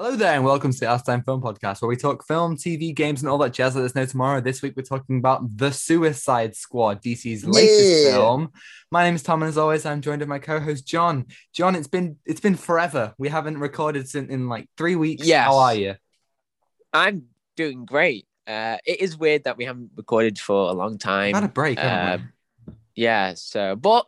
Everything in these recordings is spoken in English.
Hello there, and welcome to the Outatime Film Podcast, where we talk film, TV, games, and all that jazz. Let us know tomorrow. This week, we're talking about The Suicide Squad, DC's latest Yeah. film. My name is Tom, and as always, I'm joined by my co-host John. John, it's been it's been forever. We haven't recorded since in like three weeks. Yeah, How are you? I'm doing great. Uh, it is weird that we haven't recorded for a long time. Had a break, Um, yeah, so but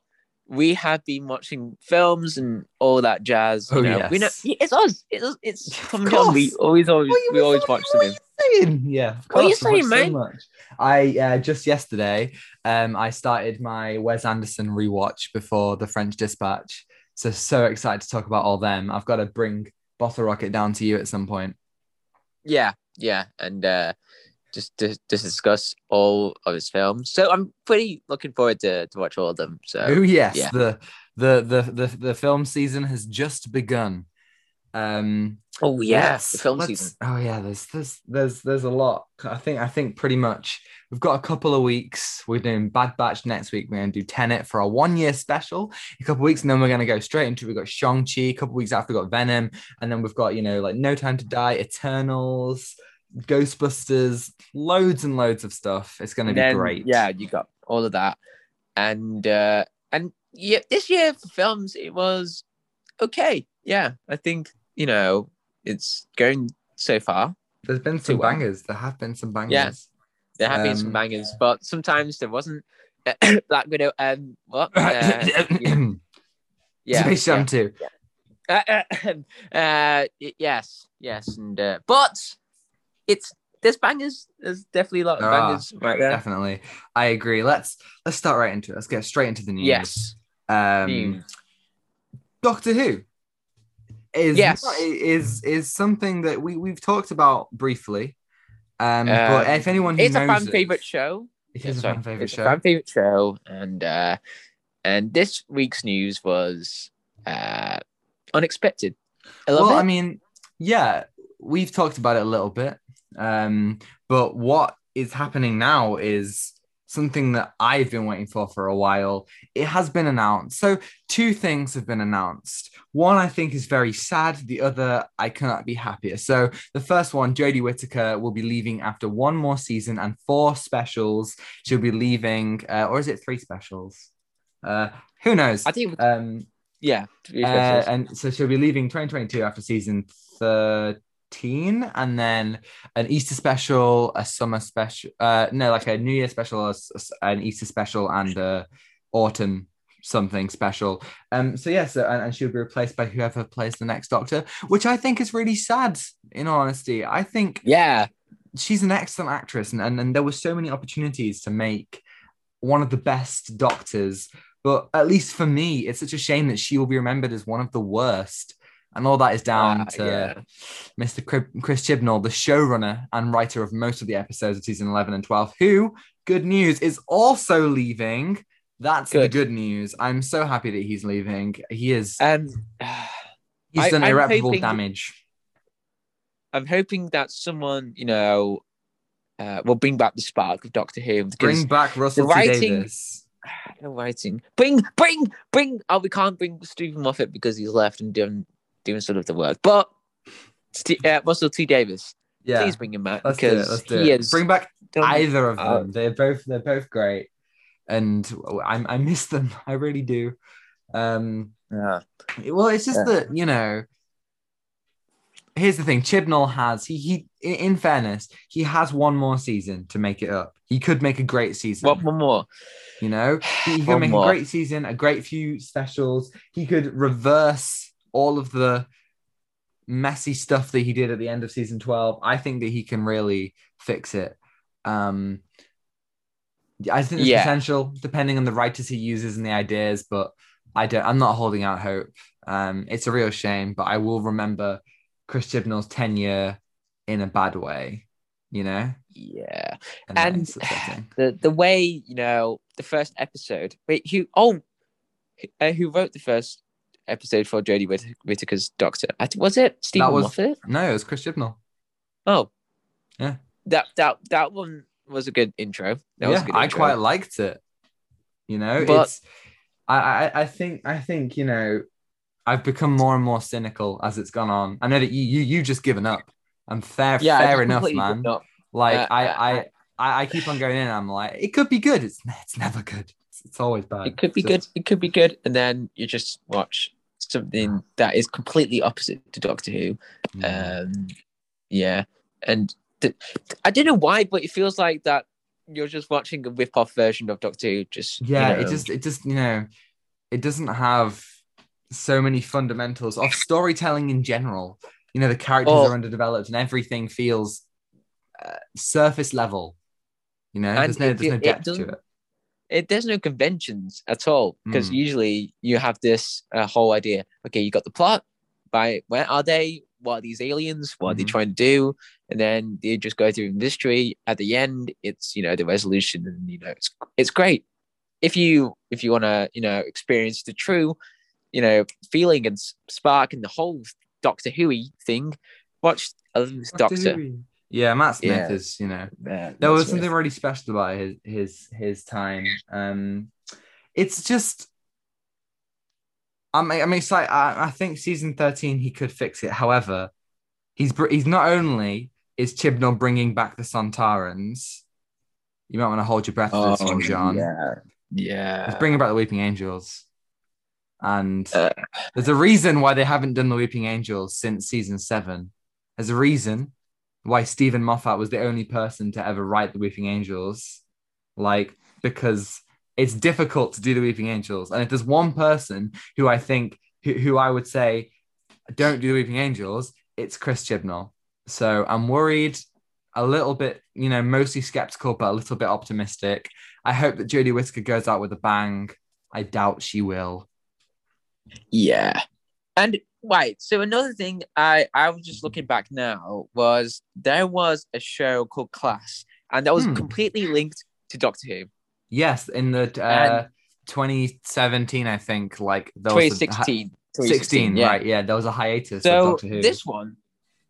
we have been watching films and all that jazz. Oh, know, we know yes. it's us. It's us. It's Tom John. We always, always, we always watch them. saying? Yeah, of What are you course, saying, so much. I uh, just yesterday, um, I started my Wes Anderson rewatch before the French Dispatch. So so excited to talk about all them. I've got to bring Bottle Rocket down to you at some point. Yeah, yeah, and uh, just to, to discuss all of his films. So I'm pretty looking forward to to watch all of them. So Oh yes, yeah. the, the the the the film season has just begun. Um, oh let's- the film season. Oh yeah, there's there's there's there's a lot. I think I think pretty much we've got a couple of weeks. We're doing Bad Batch next week. We're gonna do Tenet for our one year special. A couple of weeks, and then we're gonna go straight into we've got Shang Chi. A couple of weeks after, we've got Venom, and then we've got you know like No Time to Die, Eternals, Ghostbusters, loads and loads of stuff. It's gonna be then, great. Yeah, you got all of that, and uh and yeah, this year for films it was okay. Yeah, I think you know it's going so far. There's been some Too well. bangers. There have been some bangers. Yeah. There have been some Um, bangers, but sometimes there wasn't. Black Widow and what? Uh, yeah, yeah, Space Jam 2. Uh, uh, uh, yes, yes, and uh, but it's there's bangers. There's definitely a lot of bangers right there. Definitely. I agree. Let's let's start right into it. Let's get straight into the news. Yes. Um News. Doctor Who is Yes. is is something that we we've talked about briefly. Um, Um, but if anyone who It's a knows fan it- favorite show. It is a fan favorite It's show. A fan favorite show, and uh, and this week's news was uh, unexpected. A well, bit. I mean, yeah, we've talked about it a little bit. Um, but what is happening now is something that I've been waiting for for a while. It has been announced. So, two things have been announced. One I think is very sad, the other I cannot be happier. So, the first one, Jodie Whittaker will be leaving after one more season and four specials. She'll be leaving, uh, or is it three specials? Uh, who knows? I think, Um, yeah. uh, and so she'll be leaving 2022 after season 13 and then an easter special a summer special uh no like a new year special a an easter special and a autumn something special. Um so yeah so and, and she'll be replaced by whoever plays the next doctor which i think is really sad in all honesty. I think yeah, she's an excellent actress and, and, and there were so many opportunities to make one of the best doctors but at least for me it's such a shame that she will be remembered as one of the worst and all that is down Ah, to yeah. mr chris chibnall the showrunner and writer of most of the episodes of season 11 and 12 who good news is also leaving that's the Good. good news i'm so happy that he's leaving he is um, he's I- done I'm irreparable hoping- damage I'm hoping that someone you know uh, will bring back the spark of Doctor Who bring back russell T. writing- davies no writing. Bring, bring, bring. Oh, we can't bring Steven Moffat because he's left and doing doing sort of the work. But uh, Russell T Davies, yeah please bring him back let's do it because let's do he it is bring back either of them. they're both they're both great, and I I miss them. I really do. Um, Yeah. well, it's just Yeah. that you know. Here's the thing: Chibnall has he he. In in fairness, he has one more season to make it up. He could make a great season. What one more? You know, he, he could make more. a great season, a great few specials. He could reverse all of the messy stuff that he did at the end of season 12. I think that he can really fix it. Um, I think there's Yeah. potential depending on the writers he uses and the ideas, but I don't. I'm not holding out hope. Um, it's a real shame, but I will remember Chris Chibnall's tenure in a bad way. You know, Yeah. and, And- The the way you know the first episode. Wait, who? Oh, uh, who wrote the first episode for Jodie Whitt- Whittaker's Doctor? I think was it Steven was- Moffat? no, it was Chris Chibnall. Oh, Yeah. That that that one was a good intro. That was a yeah, good I intro. quite liked it. You know, But- it's I, I I think I think you know I've become more and more cynical as it's gone on. I know that you you you just given up. I'm fair Yeah, fair enough, man. Like Uh, I, I I I keep on going in. I'm like, it could be good. It's it's never good. It's, it's always bad. It could be It's good. It could be good, and then you just watch something that is completely opposite to Doctor Who. Mm. Um, yeah, and th- I don't know why, but it feels like that you're just watching a rip-off version of Doctor Who. Just you yeah, know. it just it just you know, it doesn't have so many fundamentals of storytelling in general. You know, the characters Oh. are underdeveloped and everything feels uh, surface level. You know, And there's no it- there's no it depth to it. It there's no conventions at all because Mm. usually you have this uh, whole idea. Okay, you got the plot. By where are they? What are these aliens? What are they Mhm. trying to do? And then they just go through the mystery. At the end, it's you know the resolution, and you know it's it's great. If you if you want to you know experience the true you know feeling and spark and the whole Doctor Who thing, watch Eleventh Doctor. Yeah, Matt Smith Yeah. is you know Yeah, there was that's something really special about his his his time. Um, it's just. I'm I'm excited. I, I think season thirteen he could fix it. However, he's he's not only is Chibnall bringing back the Sontarans. You might want to hold your breath for this one, John. Oh, yeah, yeah. He's bringing back the Weeping Angels, and Uh. there's a reason why they haven't done the Weeping Angels since season seven. There's a reason why Steven Moffat was the only person to ever write the Weeping Angels, like because it's difficult to do the Weeping Angels, and if there's one person who I think who, who I would say don't do the Weeping Angels, it's Chris Chibnall. So I'm worried a little bit, you know, mostly skeptical, but a little bit optimistic. I hope that Jodie Whittaker goes out with a bang. I doubt she will. Yeah. And right, so another thing I I was just looking back now was there was a show called Class, and that was Hmm. completely linked to Doctor Who. Yes, in the uh, 2017, I think, like there was a- 2016. 16, yeah. right? Yeah, there was a hiatus. So Doctor Who. this one,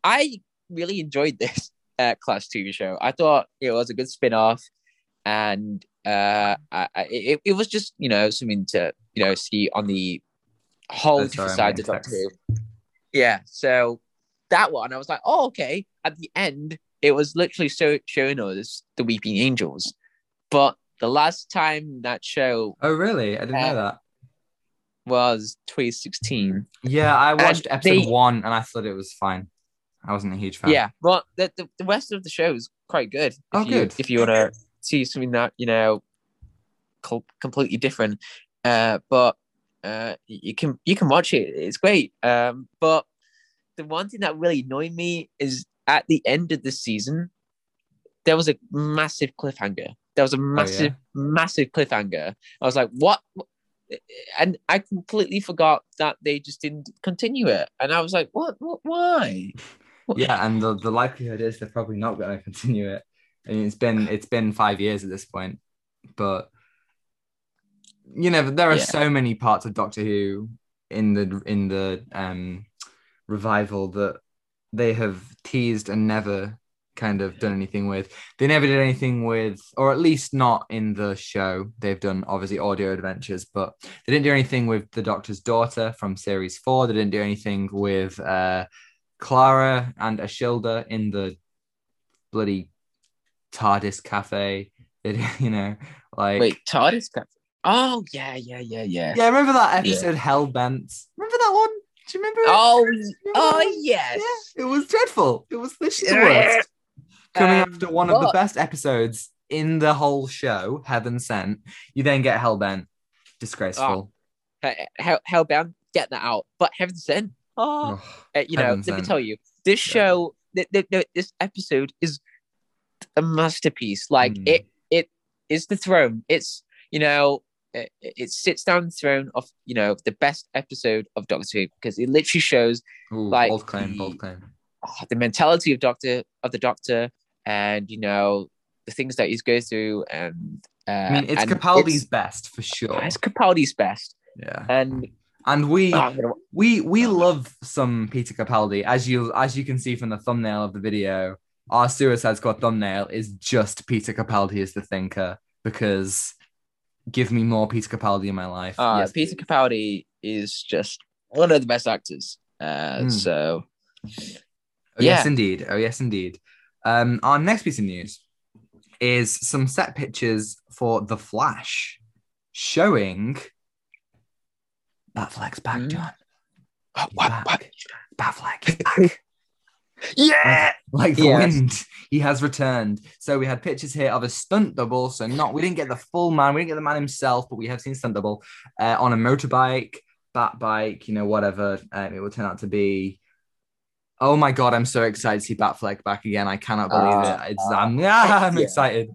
I really enjoyed this uh, Class TV show. I thought it was a good spin-off, and uh, I, I, it, it was just you know something to you know see on the whole Oh, different side of Doctor Who. Yeah, so that one I was like, oh okay. At the end, it was literally so showing us the Weeping Angels, but the last time that show oh, really? I didn't Uh, know that. was 2016. Yeah, I watched and episode they- one and I thought it was fine. I wasn't a huge fan. Yeah, but the, the the rest of the show is quite good. If Oh, you, good. If you want to see something that you know, co- completely different, uh, but uh, you can you can watch it. It's great. Um, but the one thing that really annoyed me is at the end of the season, there was a massive cliffhanger. There was a massive, massive cliffhanger. I was like, what? And I completely forgot that they just didn't continue it. And I was like, what? What? Why? yeah, and the, the likelihood is they're probably not going to continue it. I mean, it's been it's been five years at this point, but you know there are Yeah. so many parts of Doctor Who in the in the um revival that they have teased and never kind of done anything with. They never did anything with, or at least not in the show. They've done obviously audio adventures, but they didn't do anything with the Doctor's daughter from series four. They didn't do anything with uh Clara and Ashildr in the bloody TARDIS cafe. It, you know, like Wait, TARDIS Cafe. Oh yeah, yeah, yeah, yeah. yeah, remember that episode Hellbent? Remember that one? Do you remember? Oh, Remember oh yes. Yeah, it was dreadful. It was the Yeah. worst. Coming Um, after one of the best episodes in the whole show, Heaven Sent, you then get Hellbent. Disgraceful. He- Hell, Hellbound, get that out. But Heaven Sent. Oh, Ugh. uh, you know, let me tell you, this Yeah. show, th- th- th- this episode is a masterpiece. Like Mm. it, it is the throne. It's you know, it, it sits down the throne of you know the best episode of Doctor Who because it literally shows Ooh, like bold claim, the- bold claim. oh, the mentality of Doctor of the Doctor, and you know the things that he's going through, and uh, I mean, it's Capaldi's it's- best for sure. It's Capaldi's best, Yeah, and and we oh, gonna- we we love some Peter Capaldi, as you as you can see from the thumbnail of the video. Our Suicide Squad thumbnail is just Peter Capaldi as the thinker because give me more Peter Capaldi in my life. uh, yes, Peter please. Capaldi is just one of the best actors. Uh, Mm. So Oh, yes, indeed. Oh, yes, indeed. Um, our next piece of news is some set pictures for The Flash showing Batfleck's back, Mm. John. Oh, what, back. what? Batfleck is back. Yeah. like the Yes. wind, he has returned. So we had pictures here of a stunt double. So not we didn't get the full man, we didn't get the man himself, but we have seen stunt double uh, on a motorbike, bat bike, you know, whatever um, it will turn out to be. Oh my god, I'm so excited to see Batfleck back again. I cannot believe Uh, it. It's, I'm, yeah, I'm yeah. excited.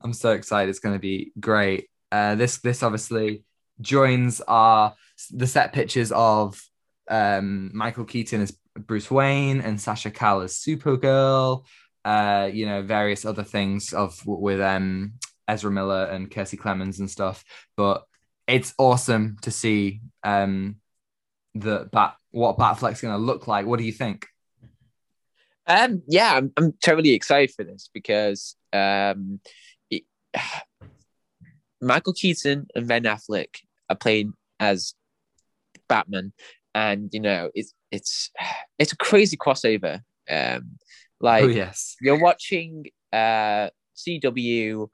I'm so excited. It's going to be great. Uh, this this obviously joins our the set pictures of um, Michael Keaton as Bruce Wayne and Sasha Calle as Supergirl. Uh, you know, various other things of with um, Ezra Miller and Kiersey Clemons and stuff. But it's awesome to see um, the bat what Batfleck's going to look like. What do you think? Um, yeah, I'm, I'm totally excited for this because um, it, Michael Keaton and Ben Affleck are playing as Batman, and you know it's it's it's a crazy crossover. Um, like oh yes, you're watching uh CW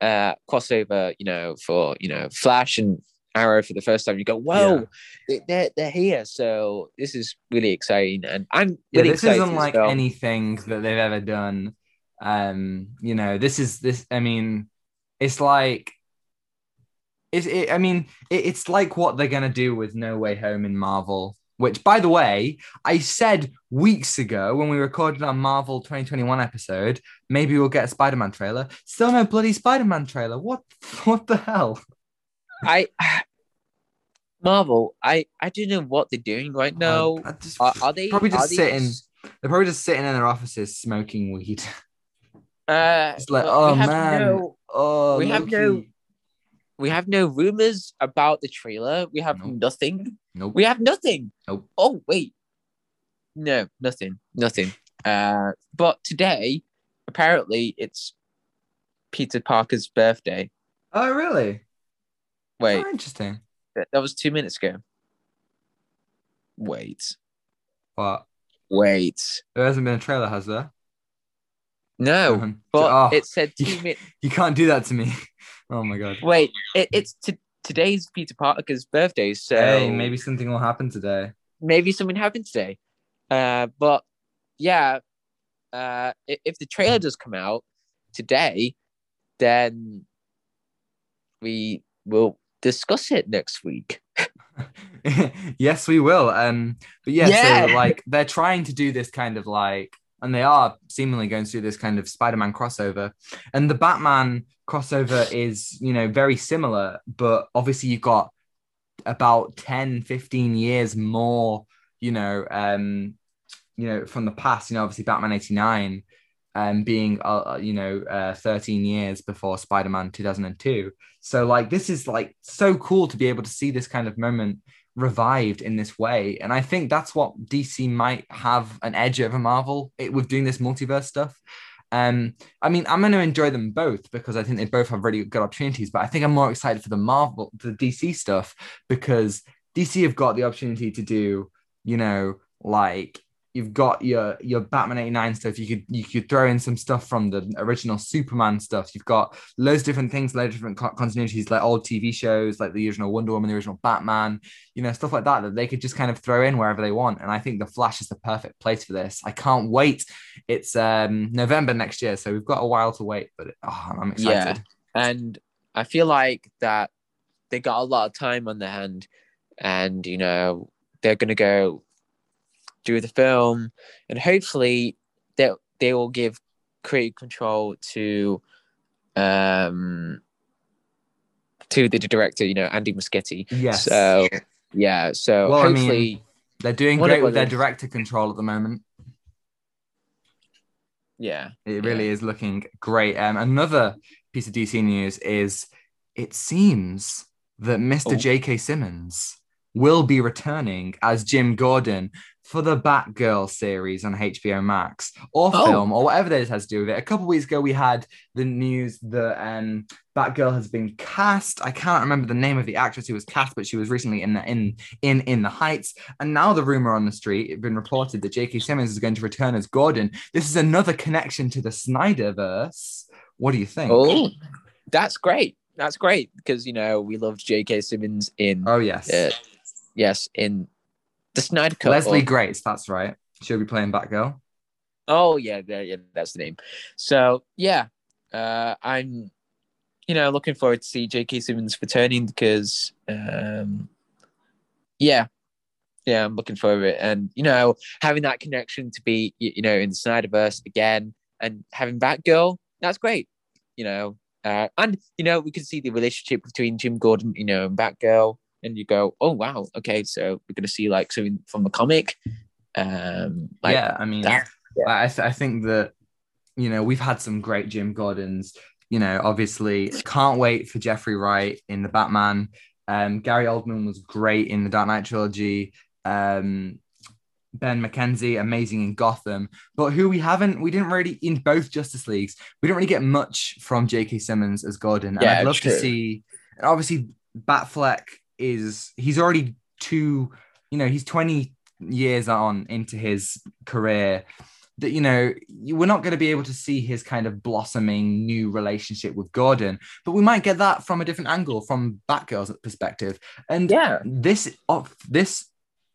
uh crossover, you know, for you know Flash and Arrow for the first time. You go, whoa, they- they're they're here. So this is really exciting, and I'm yeah. really This isn't like well. anything that they've ever done. Um, you know, this is this. I mean, it's like. It's, it, I mean, it, it's like what they're gonna do with No Way Home in Marvel. Which, by the way, I said weeks ago when we recorded our Marvel 2021 episode, maybe we'll get a Spider-Man trailer. Still no bloody Spider-Man trailer. What? What the hell? I Marvel, I I don't know what they're doing right now. I, I just, Are, are they probably just they sitting. just- They're probably just sitting in their offices smoking weed. Uh, It's like, oh, man. no Oh, We have no- we have no rumors about the trailer. We have Nope. nothing. Nope. We have nothing. Nope. Oh wait, no, nothing, nothing. Uh, but today, apparently, it's Peter Parker's birthday. Oh, really? Wait, Oh, interesting. that, that was two minutes ago. Wait, What? wait, There hasn't been a trailer, has there? no, Um, but oh, it said two you- minutes. You can't do that to me. Oh my god. Wait, it, it's t- today's Peter Parker's birthday, so Hey, maybe something will happen today. maybe something happened today. Uh, but yeah, uh, if the trailer does come out today, then we will discuss it next week. yes, we will. Um, but yeah, Yeah. so like they're trying to do this kind of like, and they are seemingly going to do this kind of Spider-Man crossover, and the Batman crossover is you know very similar, but obviously you've got about 10, 15 years more, you know, um, you know, from the past. You know, obviously Batman eighty nine. Um, being uh, uh, you know uh, 13 years before Spider-Man 2002 so like this is like so cool to be able to see this kind of moment revived in this way. And I think that's what DC might have an edge over Marvel it, with doing this multiverse stuff. Um, I mean, I'm going to enjoy them both because I think they both have really good opportunities. But I think I'm more excited for the Marvel, the DC stuff because DC have got the opportunity to do, you know, like you've got your your Batman 89 stuff. You could you could throw in some stuff from the original Superman stuff. You've got loads of different things, loads of different co- continuities, like old TV shows, like the original Wonder Woman, the original Batman, you know, stuff like that that they could just kind of throw in wherever they want. And I think the Flash is the perfect place for this. I can't wait. It's um November next year, so we've got a while to wait, but oh, I'm excited. Yeah. And I feel like that they got a lot of time on their hand, and you know they're gonna go do the film, and hopefully they they will give creative control to um to the director, you know, Andy Muschietti. Yes. So yeah, so Well, I mean, hopefully, They're doing great with their director control at the moment. yeah, It really is looking great. Um, another piece of DC news is it seems that Mr. Oh. J.K. Simmons will be returning as Jim Gordon for the Batgirl series on HBO Max or Oh. film or whatever this has to do with it. A couple weeks ago, we had the news that um, Batgirl has been cast. I can't remember the name of the actress who was cast, but she was recently in the in in in the Heights. And now the rumor on the street, it's been reported that J.K. Simmons is going to return as Gordon. This is another connection to the Snyderverse. What do you think? Oh, that's great. That's great because you know we loved J.K. Simmons in Oh, yes. uh, yes in the Snyder Cut. Leslie or- Grace, that's right. She'll be playing Batgirl. Oh yeah, yeah, yeah, that's the name. So yeah, uh, I'm, you know, looking forward to see J.K. Simmons returning because, um, yeah, yeah, I'm looking forward to it, and you know, having that connection to be, you know, in the Snyderverse again, and having Batgirl, that's great, you know, uh, and you know, we can see the relationship between Jim Gordon, you know, and Batgirl, and you go, oh wow, okay, so we're gonna see like something from the comic, um, like yeah, I mean, that. I, th- I think that, you know, we've had some great Jim Gordons. You know, obviously, can't wait for Jeffrey Wright in the Batman. Um, Gary Oldman was great in the Dark Knight trilogy. Um, Ben McKenzie, amazing in Gotham. But who we haven't, we didn't really, in both Justice Leagues, we didn't really get much from J.K. Simmons as Gordon. And Yeah, I'd love true. to see, and obviously, Batfleck is, he's already two, you know, he's 20 years on into his career that you know we're not going to be able to see his kind of blossoming new relationship with Gordon, but we might get that from a different angle, from Batgirl's perspective. And Yeah. this of this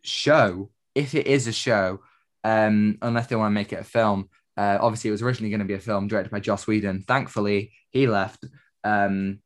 show, if it is a show, um, unless they want to make it a film, uh, obviously it was originally going to be a film directed by Joss Whedon. Thankfully, he left. Um,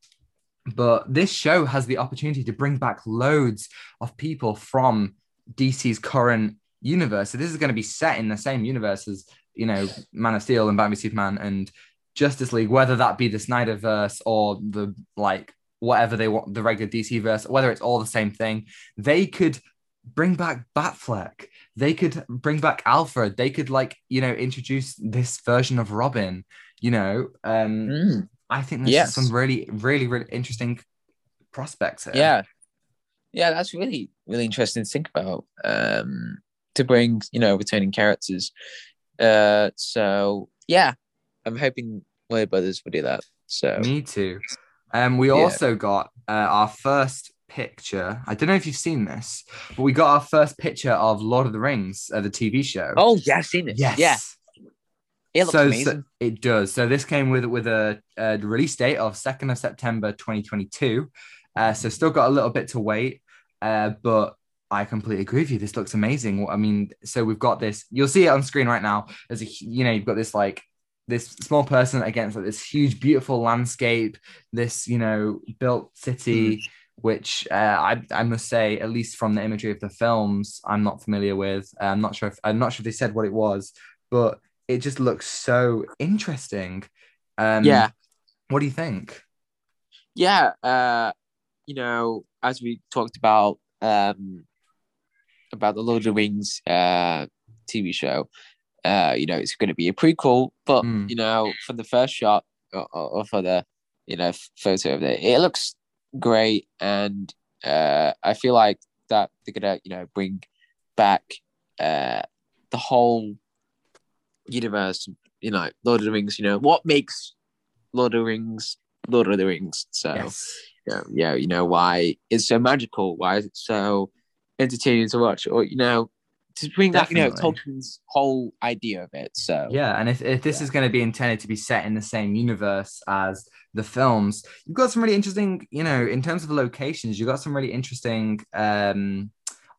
but this show has the opportunity to bring back loads of people from DC's current universe. So this is going to be set in the same universe as you know Man of Steel and Batman Superman and Justice League, whether that be the Snyderverse or the like whatever they want the regular DC verse, whether it's all the same thing. They could bring back Batfleck. They could bring back Alfred. They could like you know introduce this version of Robin. You know, um, Mm, I think there's Yes. some really, really, really interesting prospects here. yeah. Yeah, that's really, really interesting to think about. Um, to bring, you know, returning characters. Uh, so yeah, I'm hoping Warner Brothers will do that. So Me too. Um, we Yeah. also got uh, our first picture. I don't know if you've seen this, but we got our first picture of Lord of the Rings, uh, the TV show. oh yeah, I've seen it. yes, Yeah, it looks so, amazing. so it does. So this came with with a, a release date of second of September, 2022. Uh, so still got a little bit to wait, uh, but I completely agree with you. This looks amazing. I mean, so we've got this. You'll see it on screen right now. As a you know, you've got this like this small person against like this huge, beautiful landscape. This you know built city. Which uh, I I must say, at least from the imagery of the films, I'm not familiar with. I'm not sure if I'm not sure if they said what it was, but it just looks so interesting. Um, yeah, What do you think? yeah. Uh, you know, as we talked about, um, about the Lord of the Rings uh TV show, uh, you know, it's going to be a prequel, but Mm. you know, from the first shot or, or or for the you know photo of it, it looks great, and uh, I feel like that they're gonna you know bring back uh the whole universe, you know, Lord of the Rings. You know, what makes Lord of the Rings Lord of the Rings? So Yes. yeah, yeah, you know why it's so magical, why is it so entertaining to watch, or you know, to bring that you know Tolkien's whole idea of it. So Yeah, and if, if this Yeah. is going to be intended to be set in the same universe as the films, you've got some really interesting, you know, in terms of locations, you've got some really interesting um,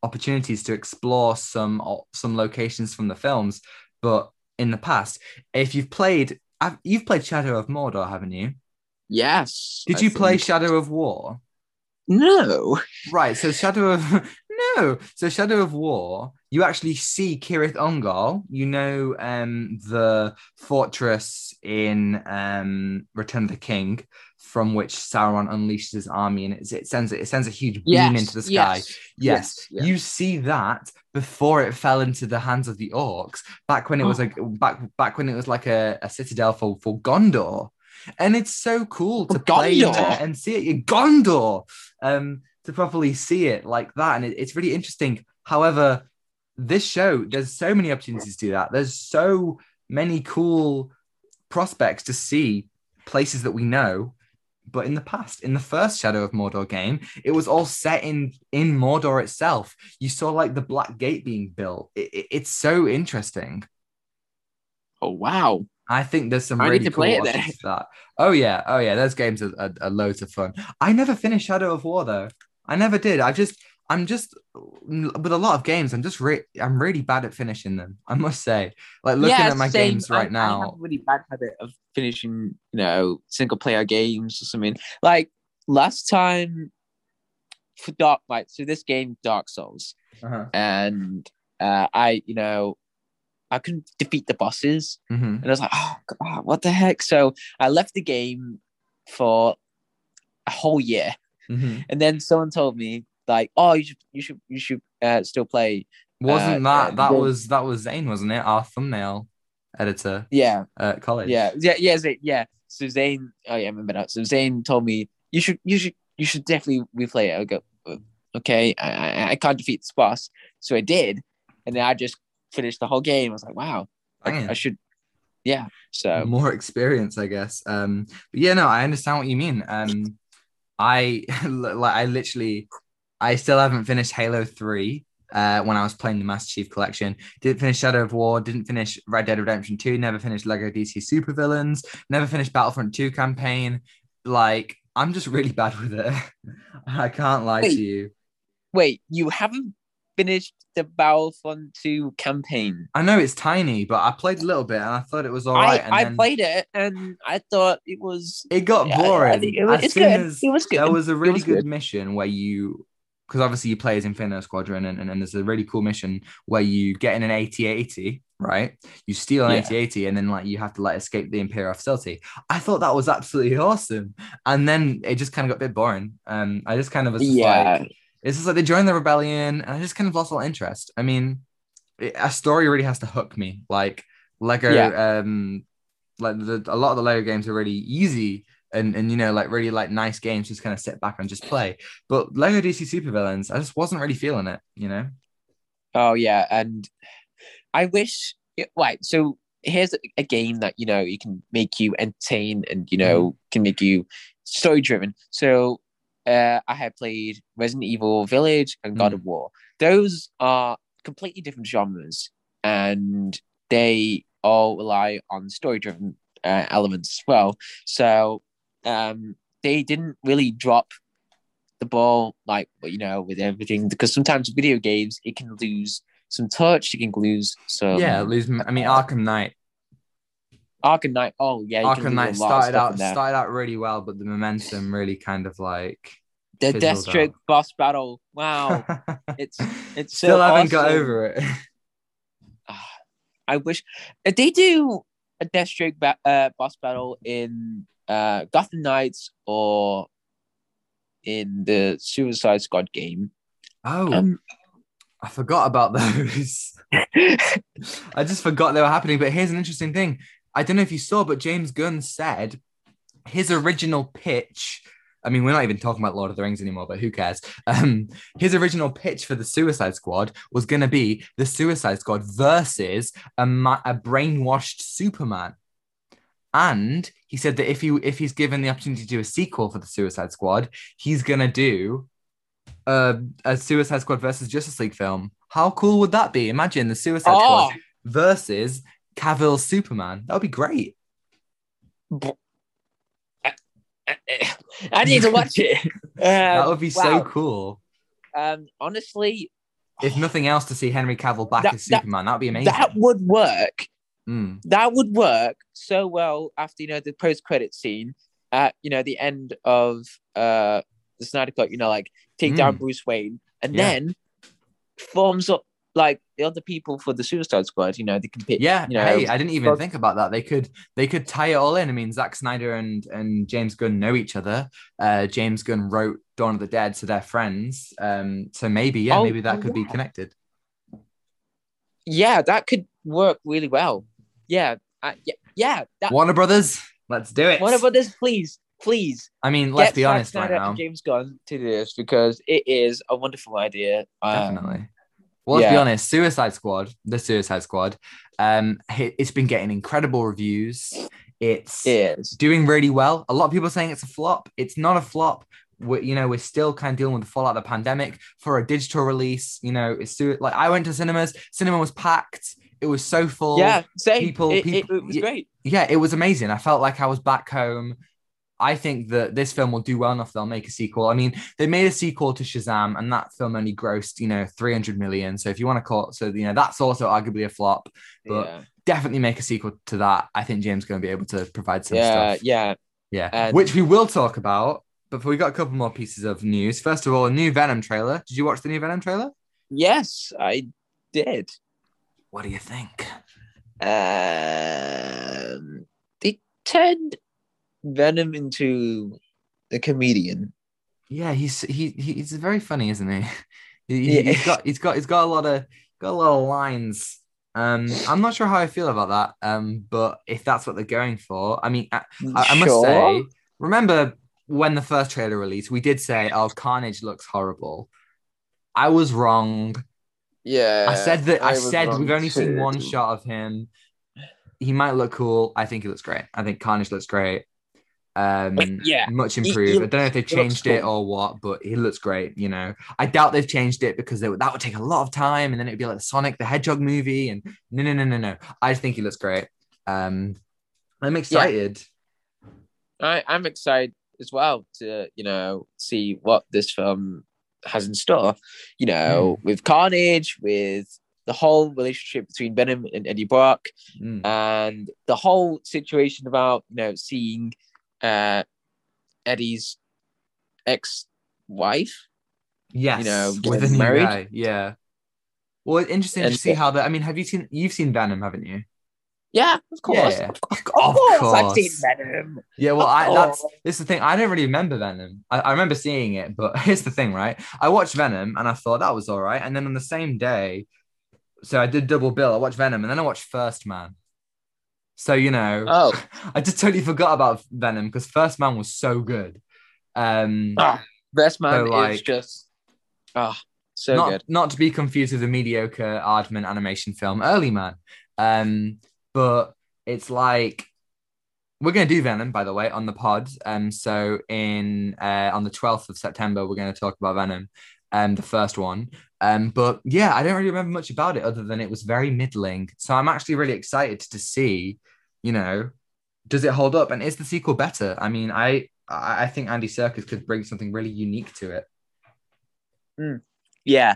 opportunities to explore some some locations from the films. But in the past, if you've played, you've played Shadow of Mordor, haven't you? yes, Did I you play Shadow of War? No, Right. So Shadow of no. So Shadow of War, you actually see Cirith Ungol. You know um the fortress in um Return of the King, from which Sauron unleashes his army, and it, it sends it sends a huge beam yes, into the sky. Yes, Yes, yes, you see that before it fell into the hands of the orcs. Back when it was Oh. like back back when it was like a, a citadel for, for Gondor, and it's so cool to For play Gondor? and see it. Gondor. Um, to properly see it like that, and it, it's really interesting. However, this show there's so many opportunities to do that. There's so many cool prospects to see places that we know but in the past in the first shadow of mordor game it was all set in in mordor itself. You saw like the black gate being built. It, it- it's so interesting. Oh wow. i think there's some I need really to cool play it then. options for that. Oh yeah. Oh yeah. Those games are, are, are loads of fun. I never finished shadow of war though. I never did. I just i'm just with a lot of games i'm just re- i'm really bad at finishing them i must say like looking Yeah, at my same. games right I now have a really bad habit of finishing, you know, single player games or something. Like last time for Dark like so this game Dark Souls uh-huh. and uh I, you know, I couldn't defeat the bosses hmm and I was like, oh god, what the heck? So I left the game for a whole year. hmm And then someone told me like, oh you should you should you should uh, still play. Wasn't Uh, that uh, that was that was Zane, wasn't it? Our thumbnail editor Yeah, at college. Yeah, yeah, yeah, Zane, yeah. So Zane, oh yeah, I remember that. So Zane told me you should, you should, you should definitely replay it. I go, "Uh, okay, I, I, I can't defeat this boss, so I did, and then I just finished the whole game. I was like, wow, I, I should, yeah. So more experience, I guess. Um, but yeah, no, I understand what you mean. Um, I like I literally, I still haven't finished Halo Three. Uh, when I was playing the Master Chief Collection, didn't finish Shadow of War, didn't finish Red Dead Redemption Two, never finished Lego DC Supervillains, never finished Battlefront Two campaign. Like I'm just really bad with it. I can't lie Wait. to you. wait, you haven't finished the Battlefront 2 campaign? I know it's tiny, but I played a little bit and I thought it was all right. I, I then played it and I thought it was. it got Yeah, boring. think it was- as it's soon good. as It was good. there was a really was good, good. mission where you, because obviously you play as Inferno Squadron, and, and, and there's a really cool mission where you get in an AT-ST, right? You steal an Yeah. AT-ST, and then like you have to like escape the Imperial facility. I thought that was absolutely awesome, and then it just kind of got a bit boring. Um, I just kind of was Yeah. like, it's just like they joined the rebellion, and I just kind of lost all interest. I mean, it, a story really has to hook me. Like Lego, um, like the, a lot of the Lego games are really easy and and you know like really like nice games, just kind of sit back and just play. But Lego DC Supervillains, I just wasn't really feeling it. You know? Oh yeah, and I wish. it, Right, so here's a, game that you know you can make you entertain and you know can make you story driven. So uh, I have played Resident Evil Village and God Mm. of War. Those are completely different genres, and they all rely on story driven uh, elements as well. So um, they didn't really drop the ball like you know with everything because sometimes video games it can lose some touch, it can lose some yeah, lose. I mean, Arkham Knight. Arkham Knight. Oh yeah, Arkham Knight a lot of started out started out really well, but the momentum really kind of like the Deathstroke boss battle. Wow, it's it's so still haven't got over it. Ah, I wish if they do a Deathstroke ba- uh, boss battle in uh, Gotham Knights or in the Suicide Squad game. Oh, Um, I forgot about those. I just forgot they were happening. But here's an interesting thing. I don't know if you saw, but James Gunn said his original pitch. I mean, we're not even talking about Lord of the Rings anymore, but who cares? Um, his original pitch for the Suicide Squad was going to be the Suicide Squad versus a, ma- a brainwashed Superman. And he said that if he if he's given the opportunity to do a sequel for the Suicide Squad, he's gonna do a, a Suicide Squad versus Justice League film. How cool would that be? Imagine the Suicide oh, Squad versus Cavill's Superman. That would be great. I need to watch it. that Um, would be so cool. Um, honestly, If nothing else, to see Henry Cavill back That- as Superman, that would be amazing. that would work. Mm. That would work so well after you know the post credit scene at you know the end of uh the Snyder Cut. You know, like take down Mm. Bruce Wayne, and Yeah. then forms up like the other people for the Suicide Squad. You know, they can pick. Yeah, you know, hey, I didn't even but- think about that. They could they could tie it all in. I mean, Zack Snyder and and James Gunn know each other. Uh, James Gunn wrote Dawn of the Dead, so they're friends. Um, so maybe yeah, Oh, maybe that could be connected. yeah, that could work really well. Yeah, yeah, yeah. That Warner Brothers, let's do it. Warner Brothers, please, please I mean, let's be Zack honest right now. James Gunn to do this because it is a wonderful idea. Um, Definitely. Well, let's be honest. Suicide Squad, the Suicide Squad, um, it- it's been getting incredible reviews. It's it is. doing really well. A lot of people are saying it's a flop. It's not a flop. We're, you know, we're still kind of dealing with the fallout of the pandemic for a digital release. You know, it's like I went to cinemas. Cinema was packed. It was so full. Yeah, same. people- it, it- people- it was great. yeah, it was amazing. I felt like I was back home. I think that this film will do well enough. They'll make a sequel. I mean, they made a sequel to Shazam, and that film only grossed, you know, 300 million. So if you want to call it, so, you know, that's also arguably a flop. But yeah, definitely make a sequel to that. I think James is going to be able to provide some yeah, stuff. yeah. Yeah. And- Which we will talk about. But we got a couple more pieces of news. First of all, a new Venom trailer. Did you watch the new Venom trailer? Yes, I did. What do you think? Um, they turned Venom into a comedian. Yeah, he's he he's very funny, isn't he? he Yeah. He's got he's got he's got a lot of got a lot of lines. Um, I'm not sure how I feel about that. Um, but if that's what they're going for, I mean, I, I, I must Sure. say, remember when the first trailer released, we did say, "Oh, Carnage looks horrible." I was wrong. Yeah. I said that. I, was said we've only seen one shot of him. He might look cool. I think he looks great. I think Carnage looks great. Um, Yeah, much improved. he I don't know if they've changed it cool. or what, but he looks great. You know, I doubt they've changed it because they, would- that would take a lot of time, and then it'd be like the Sonic the Hedgehog movie. And no, no, no, no, no. I just think he looks great. Um, I'm excited. I, I'm excited as well to you know see what this film has in store. You know, Hmm. with Carnage, with the whole relationship between Venom and Eddie Brock, Mm. and the whole situation about you know seeing uh, Eddie's ex-wife. Yes, you know, with a married. guy. Yeah. Well, it's interesting And- to see how that. I mean, have you seen? You've seen Venom, haven't you? Yeah, of course. Yeah. Of, of Of course, I've seen. Venom. Yeah, well, I that's course. this is the thing. I don't really remember Venom. I, I remember seeing it, but here's the thing, right? I watched Venom and I thought that was all right, and then on the same day, so I did double bill. I watched Venom and then I watched First Man. So you know, Oh, I just totally forgot about Venom because First Man was so good. Um, ah, Best Man So, like- is just ah so not good. not to be confused with the mediocre Aardman animation film Early Man. Um, but it's like we're gonna do Venom, by the way, on the pod. Um, so in uh on the 12th of September, we're gonna talk about Venom, um, the first one. Um, but yeah, I don't really remember much about it other than it was very middling. So I'm actually really excited to see, you know, does it hold up and is the sequel better? I mean, I I think Andy Serkis could bring something really unique to it. Yeah,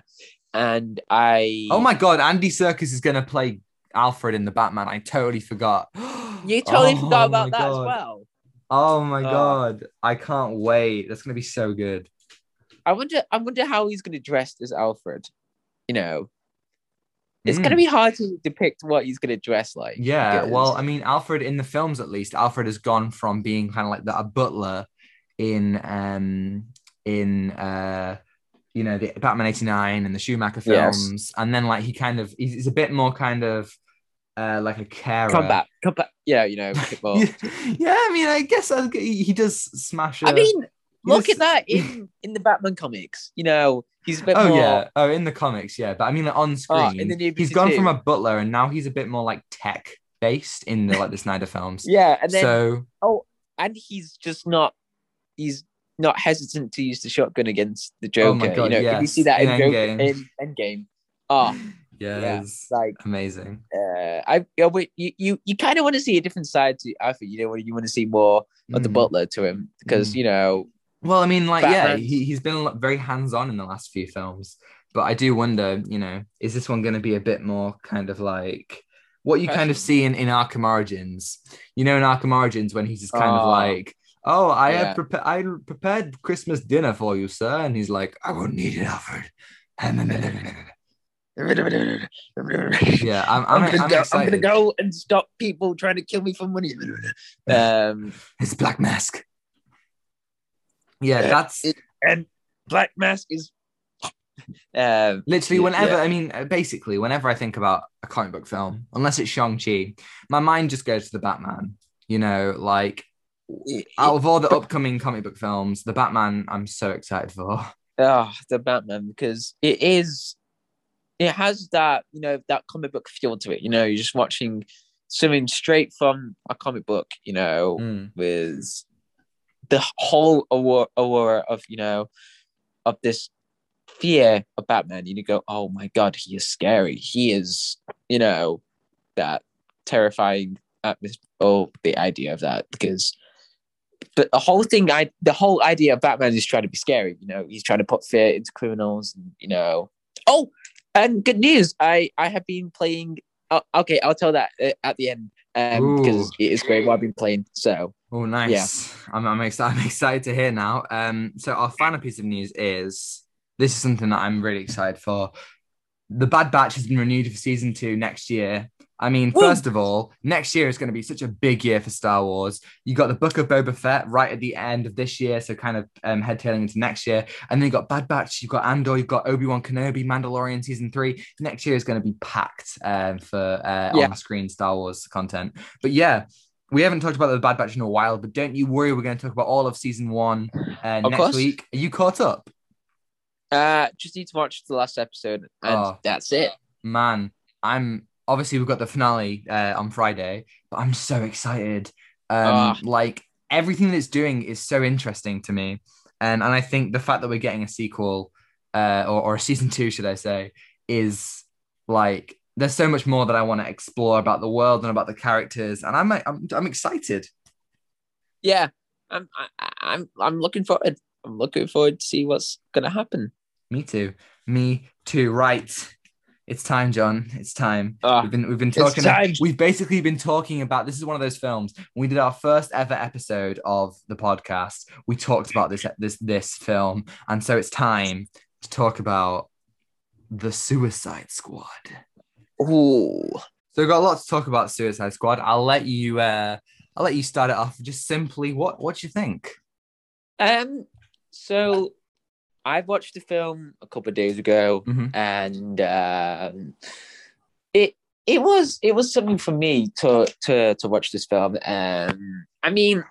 and I Oh my god, Andy Serkis is gonna play Alfred in the Batman. I totally forgot. You totally Oh forgot about that as well. Oh my Oh. god, I can't wait. That's gonna be so good. I wonder. I wonder how he's going to dress as Alfred. You know, it's Mm. going to be hard to depict what he's going to dress like. Yeah, because- well, I mean, Alfred in the films at least, Alfred has gone from being kind of like the, a butler in um in uh you know the Batman eighty nine and the Schumacher Yes. films, and then like he kind of he's, he's a bit more kind of uh like a carer. combat, combat. Yeah, you know, yeah, I mean, I guess I, he does smash. I a- mean, look Yes. at that in in the Batman comics. You know, he's a bit Oh more. yeah, oh in the comics, yeah. But I mean, like, on screen, Oh, in the new he's gone from a butler and now he's a bit more like tech based in the like the Snyder films. Yeah, and then so oh, and he's just not. He's not hesitant to use the shotgun against the Joker. Oh Joker. my God, you know, if you see that in, in Joker, Endgame. in Endgame. Oh, yeah, Yeah, it's like amazing. uh, I, yeah, but you, you, you kind of want to see a different side to Alfred. You know, what you want to see more of the Mm. butler to him because Mm. you know, Well, I mean, like, yeah, he, he's been very hands on in the last few films. But I do wonder, you know, is this one going to be a bit more kind of like what you kind of see in, in Arkham Origins? You know, in Arkham Origins, when he's just kind of Oh. like, oh, I Yeah. have prepared, I prepared Christmas dinner for you, sir. And he's like, I won't need it, Alfred. yeah, I'm, I'm, I'm, gonna I'm go, I'm gonna go and stop people trying to kill me for money. um, It's Black Mask. Yeah, Yeah, that's it- and Black Mask is. Um, literally whenever. yeah. I mean, uh, basically, whenever I think about a comic book film, unless it's Shang Chi, my mind just goes to the Batman. You know, like out of all the upcoming comic book films, the Batman, I'm so excited for. Oh, the Batman because it is, it has that you know that comic book feel to it. You know, you're just watching something straight from a comic book. You know, Mm. with the whole aura, aura of you know of this fear of Batman. You go, oh my god, he is scary. He is, you know, that terrifying atmosphere. Oh, the idea of that because the, the whole thing, I the whole idea of Batman is trying to be scary. You know, he's trying to put fear into criminals. And, you know, oh, and good news, I I have been playing. Oh, okay, I'll tell that uh, at the end um, because Ooh. it is great what I've been playing. So Oh, nice. I'm, I'm, excited, I'm excited to hear now. Um, so our final piece of news is this is something that I'm really excited for. The Bad Batch has been renewed for season two next year. I mean, first of all, next year is going to be such a big year for Star Wars. You got the Book of Boba Fett right at the end of this year, so kind of um, head tailing into next year. And then you got Bad Batch, you've got Andor, you've got Obi Wan Kenobi, Mandalorian season three. Next year is going to be packed um, for uh, Yeah. on screen Star Wars content. But yeah, we haven't talked about the Bad Batch in a while, but don't you worry, we're going to talk about all of season one uh, Of next course. week. Are you caught up? uh, just need to watch the last episode, and Oh. that's it. Man, I'm obviously we've got the finale uh, on Friday, but I'm so excited. Um, Ah. like everything that it's doing is so interesting to me, and and I think the fact that we're getting a sequel, uh, or, or a season two, should I say, is like there's so much more that I want to explore about the world and about the characters, and I'm I'm I'm excited. Yeah, I'm I, I'm I'm looking forward. I'm looking forward to see what's gonna happen. Me too. Me too. Right. It's time, John. It's time. Ah, we've been we've been talking. time. We've basically been talking about. This is one of those films. When we did our first ever episode of the podcast. We talked about this this this film, and so it's time to talk about the Suicide Squad. Ooh. So we've got a lot to talk about Suicide Squad. I'll let you. Uh, I'll let you start it off. Just simply, what what do you think? Um. So, I watched the film a couple of days ago, Mhm. and um, it it was it was something for me to to to watch this film. Um. I mean,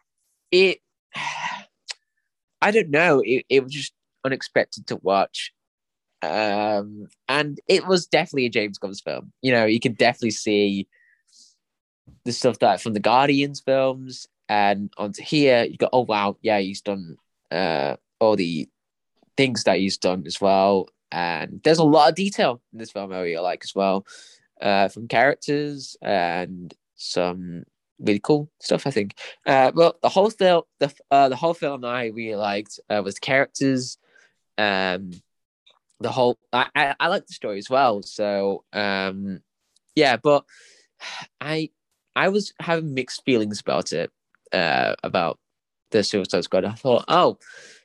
it. I don't know. It it was just unexpected to watch. Um, and it was definitely a James Gunn's film. You know, you can definitely see the stuff that from the Guardians films and onto here. You go, oh wow, yeah, he's done uh all the things that he's done as well. And there's a lot of detail in this film I like as well, uh, from characters and some really cool stuff. I think. Uh, well, the whole film, the uh, the whole film I really liked uh, was characters, um, the whole. I, I I like the story as well. So um, yeah, but I I was having mixed feelings about it, uh, about the Suicide Squad. I thought, oh,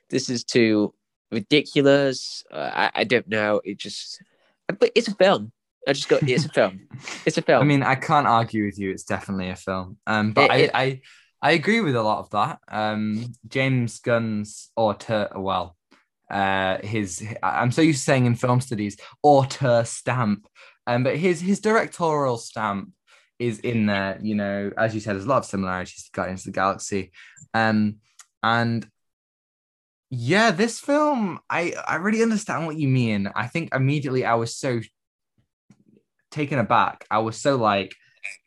this is too ridiculous. Uh, I I don't know. It just, but it's a film. I just go, it's a film. It's a film. I mean, I can't argue with you. It's definitely a film. Um, but It- I, it- I, I agree with a lot of that. Um, James Gunn's auteur, well, uh, his I'm so used to saying in film studies auteur stamp, um, but his his directorial stamp is in there. You know, as you said, there's a lot of similarities to Guardians of the Galaxy, um, and yeah, this film, I I really understand what you mean. I think immediately I was so taken aback. I was so like,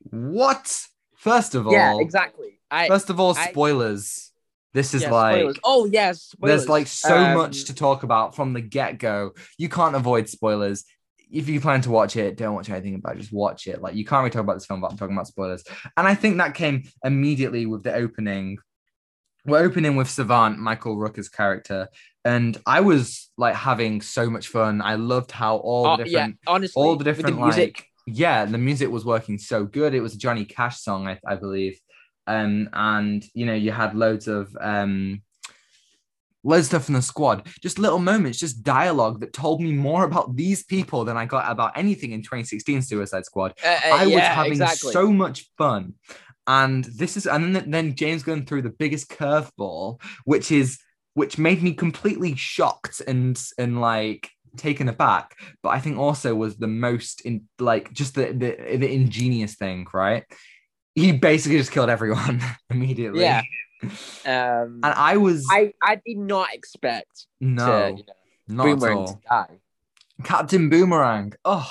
what? First of all, yeah, exactly. I first of all, I- spoilers. This is yeah, like spoilers. oh yes, spoilers. there's like so Um, much to talk about from the get-go. You can't avoid spoilers. If you plan to watch it, don't watch anything about it, just watch it. Like you can't really talk about this film without talking about spoilers. And I think that came immediately with the opening. We're opening with Savant, Michael Rooker's character. And I was like having so much fun. I loved how all Oh, the yeah, different honestly, all the different music. like yeah the music was working so good it was a johnny cash song i, I believe um and you know you had loads of um loads of stuff in the squad just little moments just dialogue that told me more about these people than i got about anything in 2016 suicide squad Uh, uh, i was yeah, having exactly. so much fun and this is and then, james gunn threw the biggest curveball which is which made me completely shocked and and like taken aback but i think also was the most in like just the the, the ingenious thing right he basically just killed everyone immediately Yeah. Um, And I was I I did not expect no, to you know, not at all. to die. Captain Boomerang. Oh,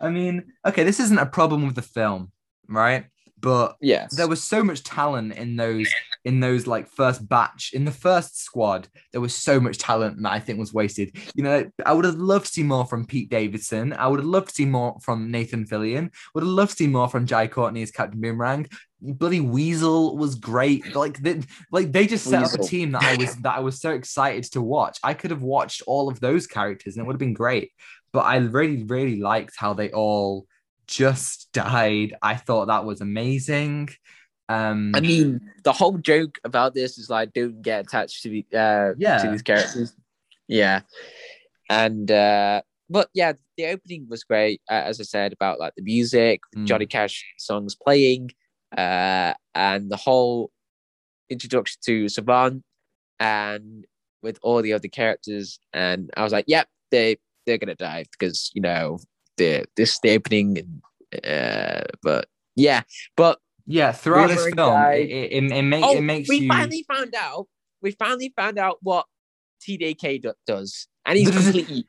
I mean, okay, this isn't a problem with the film, right? But Yes. there was so much talent in those in those like first batch in the first squad there was so much talent that i think was wasted. You know i would have loved to see more from pete davidson. I would have loved to see more from nathan fillion. Would have loved to see more from jai courtney as captain boomerang. Bloody weasel was great. Like they, like they just set up a team that i was that i was so excited to watch. I could have watched all of those characters and it would have been great. But i really really liked how they all just died i thought that was amazing um I mean, the whole joke about this is like, don't get attached to the uh, Yeah. to these characters. Yeah, and uh, but yeah, the opening was great. Uh, as I said about like the music, Mm. Johnny Cash songs playing, uh, and the whole introduction to Savant, and with all the other characters, and I was like, yep, they they're gonna die because you know the this the opening, uh, but yeah, but Yeah, throughout this film, it, it, it, make, oh, it makes we you. finally found out. We finally found out what TDK do- does, and he's the- completely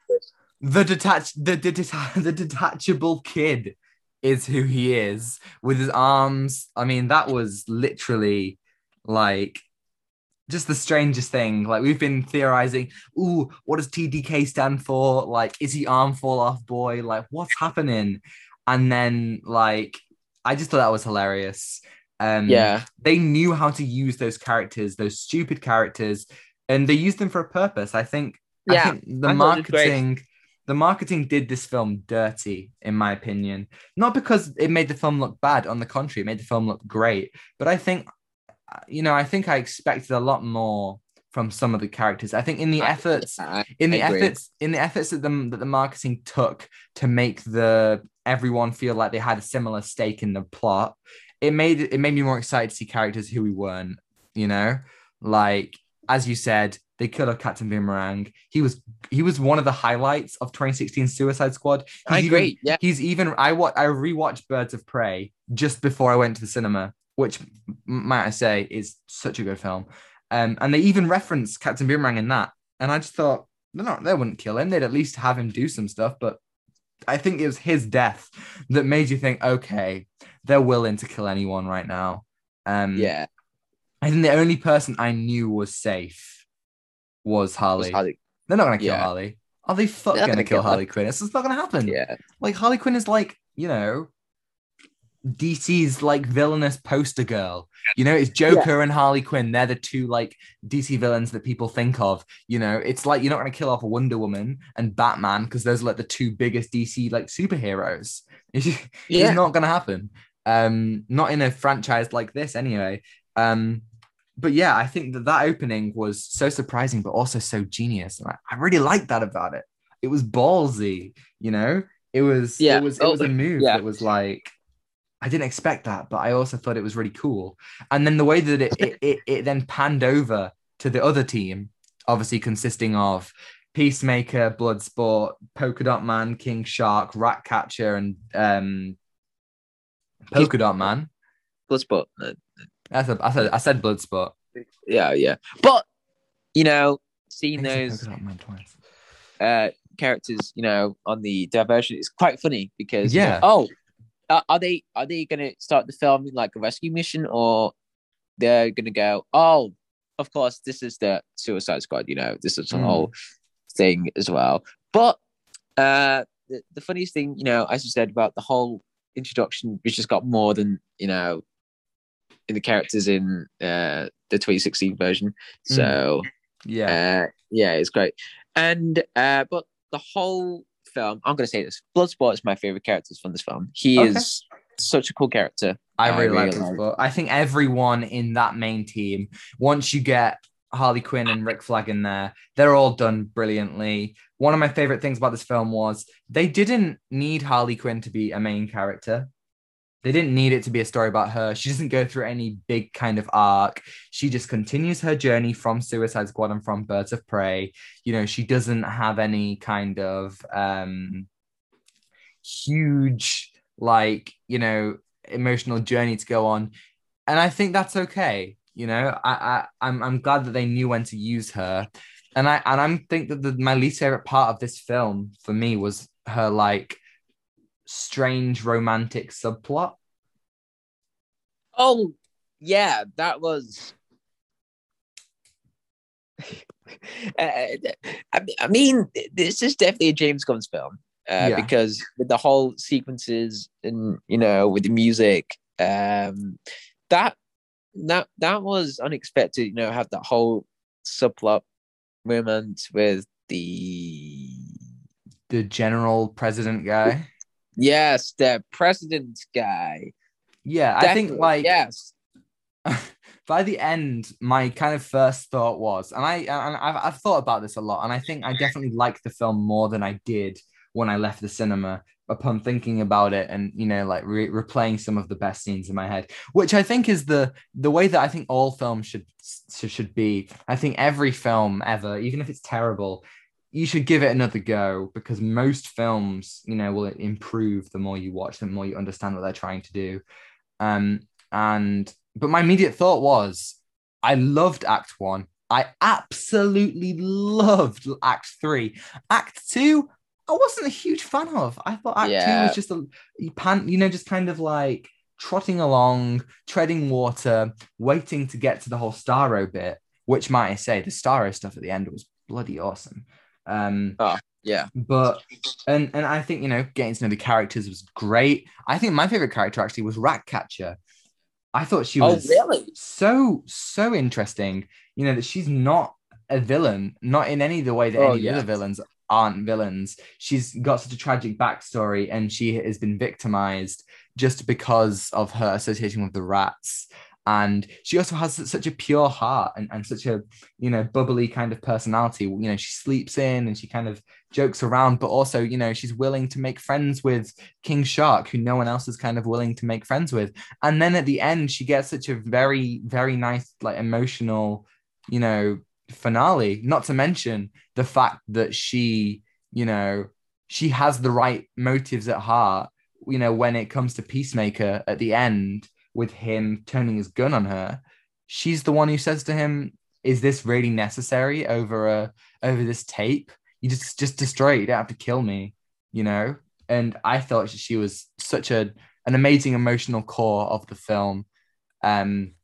the detached, the, the, deta- the detachable kid is who he is with his arms. I mean, that was literally like just the strangest thing. Like we've been theorizing, ooh, what does TDK stand for? Like, is he arm fall off boy? Like, what's happening? And then like, I just thought that was hilarious. Um, Yeah, they knew how to use those characters, those stupid characters, and they used them for a purpose. I think. I Yeah, think the I thought it was great. marketing, the marketing did this film dirty, in my opinion. Not because it made the film look bad. On the contrary, it made the film look great. But I think, you know, I think I expected a lot more from some of the characters. I think in the I- efforts I- in the agree. efforts in the efforts that the that the marketing took to make the everyone feel like they had a similar stake in the plot it made it made me more excited to see characters who we weren't you know like as you said they killed off captain boomerang he was he was one of the highlights of 2016 suicide squad I He's agree. even- Yeah, he's even i what i rewatched birds of prey just before i went to the cinema which might i say is such a good film. Um and they even reference captain boomerang in that. And i just thought they're not they wouldn't kill him. They'd at least have him do some stuff. But i think it was his death that made you think okay they're willing to kill anyone right now. Um yeah. i think the only person i knew was safe was harley, Was Harley- they're not gonna kill Yeah. harley. Are they fuck gonna, gonna kill kill harley. Quinn? It's just not gonna happen. Yeah, like Harley Quinn is like, you know, DC's like villainous poster girl. You know, it's Joker and Harley Quinn. They're the two like DC villains that people think of. You know, it's like you're not gonna kill off a Wonder Woman and Batman because those are like the two biggest DC like superheroes. It's, just- yeah. it's not gonna happen. Um, not in a franchise like this anyway. Um, but yeah, I think that that opening was so surprising, but also so genius, and I, I really liked that about it. It was ballsy, you know. It was, Yeah. it was, it Oh, was a move yeah. that was like, I didn't expect that, but I also thought it was really cool. And then the way that it, it, it, it then panned over to the other team, obviously consisting of Peacemaker, Bloodsport, Polka Dot Man, King Shark, Ratcatcher, and um, Polka Dot Man. Bloodsport. Uh, I said, I said, Bloodsport. Yeah, yeah. But you know, seeing think I said those uh characters, you know, on the diversion is quite funny because you know, Yeah. oh, uh, are they are they gonna start the film like a rescue mission or they're gonna go? Oh, of course, this is the Suicide Squad. You know, this is the Mm. whole thing as well. But uh, the, the funniest thing, you know, as you said about the whole introduction, which just got more than you know in the characters in uh the 2016 version. So Yeah. uh, yeah, it's great. And uh, but the whole film, I'm gonna say this: Bloodsport is my favorite characters from this film. He Okay. is such a cool character. I I really, like really like- Bloodsport. I think everyone in that main team, once you get Harley Quinn and Rick Flag in there, they're all done brilliantly. One of my favorite things about this film was they didn't need Harley Quinn to be a main character. They didn't need it to be a story about her. She doesn't go through any big kind of arc. She just continues her journey from Suicide Squad and from Birds of Prey. You know, she doesn't have any kind of um huge like, you know, emotional journey to go on. And I think that's okay. You know, I, I I'm I'm glad that they knew when to use her, and I and I'm think that the, my least favorite part of this film for me was her like strange romantic subplot. Oh yeah, that was. uh, I, mean, this is definitely a James Gunn's film uh, yeah. because with the whole sequences and you know with the music, um, that that that was unexpected. You know, have that whole subplot moment with the the general president guy. Yes, the president guy. Yeah, Definitely. I think like yes. by the end, my kind of first thought was, and I and I've, I've thought about this a lot, and I think I definitely liked the film more than I did when I left the cinema upon thinking about it and you know like re- replaying some of the best scenes in my head which i think is the the way that i think all films should should be i think every film ever even if it's terrible you should give it another go because most films you know will improve the more you watch them the more you understand what they're trying to do um and but my immediate thought was i loved act one i absolutely loved act three act two I wasn't a huge fan of. I thought Act yeah. Two was just a you pan, you know, just kind of like trotting along, treading water, waiting to get to the whole Starro bit. Which might I say, the Starro stuff at the end was bloody awesome. Um, oh yeah, but and and I think you know getting to know the characters was great. I think my favorite character actually was Ratcatcher. I thought she oh, was oh, really? so so interesting. You know that she's not a villain, not in any of the way that oh, any yeah. other villains aren't villains. She's got such a tragic backstory and she has been victimized just because of her association with the rats. And she also has such a pure heart and, and such a, you know, bubbly kind of personality. You know, she sleeps in and she kind of jokes around, but also, you know, she's willing to make friends with King Shark, who no one else is kind of willing to make friends with. And then at the end, she gets such a very, very nice, like emotional, you know, finale. Not to mention the fact that she, you know, she has the right motives at heart, you know, when it comes to Peacemaker at the end with him turning his gun on her. She's the one who says to him, Is this really necessary over a over this tape? You just just destroy it. You don't have to kill me, you know? And I thought she was such a an amazing emotional core of the film. Um,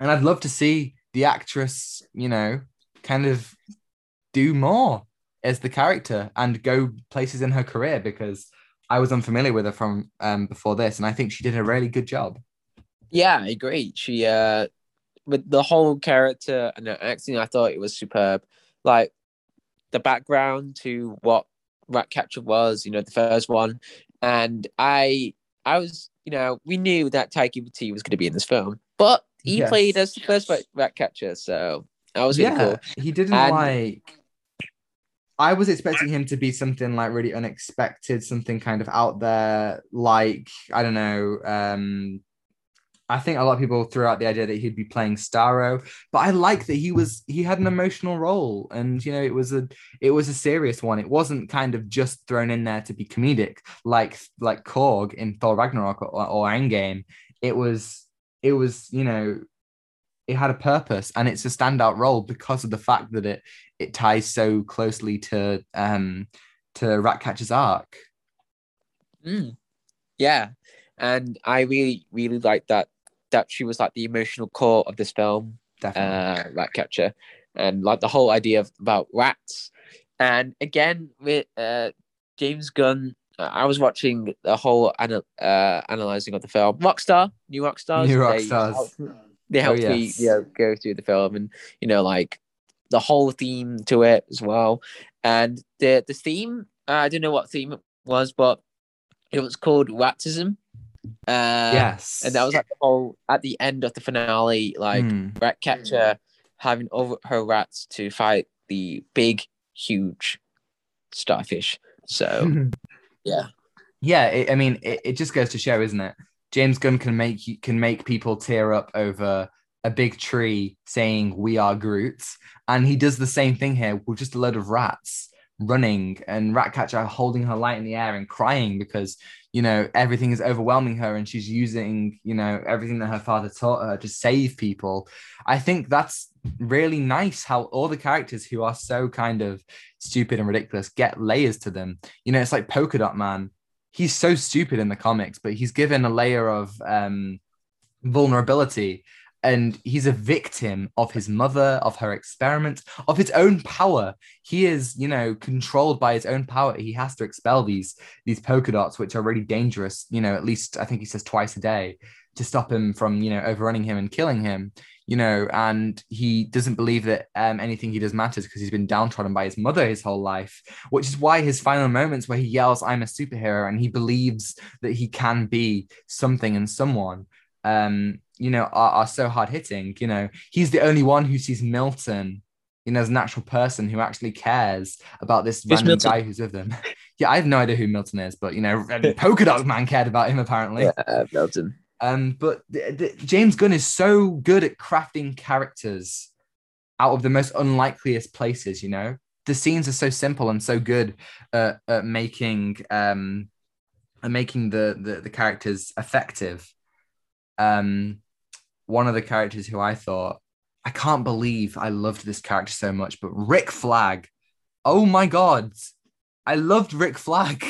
and I'd love to see the actress, you know, kind of do more as the character and go places in her career because I was unfamiliar with her from um, before this, and I think she did a really good job. Yeah, I agree. She uh, with the whole character and the acting, I thought it was superb. Like the background to what Rat Ratcatcher was, you know, the first one, and I, I was, you know, we knew that Taika Waititi was going to be in this film, but he yes. played as the first Ratcatcher, so that was really yeah, cool. He didn't and... like. I was expecting him to be something like really unexpected, something kind of out there, like I don't know. Um, I think a lot of people threw out the idea that he'd be playing Starro, but I like that he was he had an emotional role, and you know it was a it was a serious one. It wasn't kind of just thrown in there to be comedic, like like Korg in Thor Ragnarok or, or Endgame. It was it was you know it had a purpose and it's a standout role because of the fact that it it ties so closely to um to Ratcatcher's arc. Mm. Yeah, and I really really like that that she was like the emotional core of this film, Definitely. uh, Ratcatcher, and like the whole idea of about rats. And again with uh, James Gunn uh, I was watching the whole ana- uh, analyzing of the film. Rockstar, new Rockstars. New Rockstars they helped oh, yes. me you know, go through the film and you know like the whole theme to it as well and the the theme uh, i don't know what theme it was but it was called ratism uh, yes. and that was like the whole at the end of the finale like mm. ratcatcher having over her rats to fight the big huge starfish. So yeah. Yeah it, i mean it, it just goes to show isn't it? James Gunn can make you can make people tear up over a big tree saying "We are Groot," and he does the same thing here with just a load of rats running and Ratcatcher holding her light in the air and crying because you know everything is overwhelming her and she's using you know everything that her father taught her to save people. I think that's really nice how all the characters who are so kind of stupid and ridiculous get layers to them. You know it's like polka dot man. He's so stupid in the comics but he's given a layer of um vulnerability and he's a victim of his mother of her experiments of his own power. He is you know controlled by his own power. He has to expel these these polka dots which are really dangerous you know at least i think he says twice a day to stop him from you know overrunning him and killing him you know and he doesn't believe that um, anything he does matters because he's been downtrodden by his mother his whole life which is why his final moments where he yells i'm a superhero and he believes that he can be something and someone um you know, are, are so hard hitting. You know, he's the only one who sees Milton, you know, as a natural person who actually cares about this random Milton? guy who's with them. yeah, I have no idea who Milton is, but you know, Polka Dot Man cared about him apparently. Yeah, Milton. Um, but th- th- James Gunn is so good at crafting characters out of the most unlikeliest places. You know, the scenes are so simple and so good at, at making um, at making the, the the characters effective. Um, one of the characters who I thought, I can't believe I loved this character so much, but Rick Flag. Oh my God. I loved Rick Flag.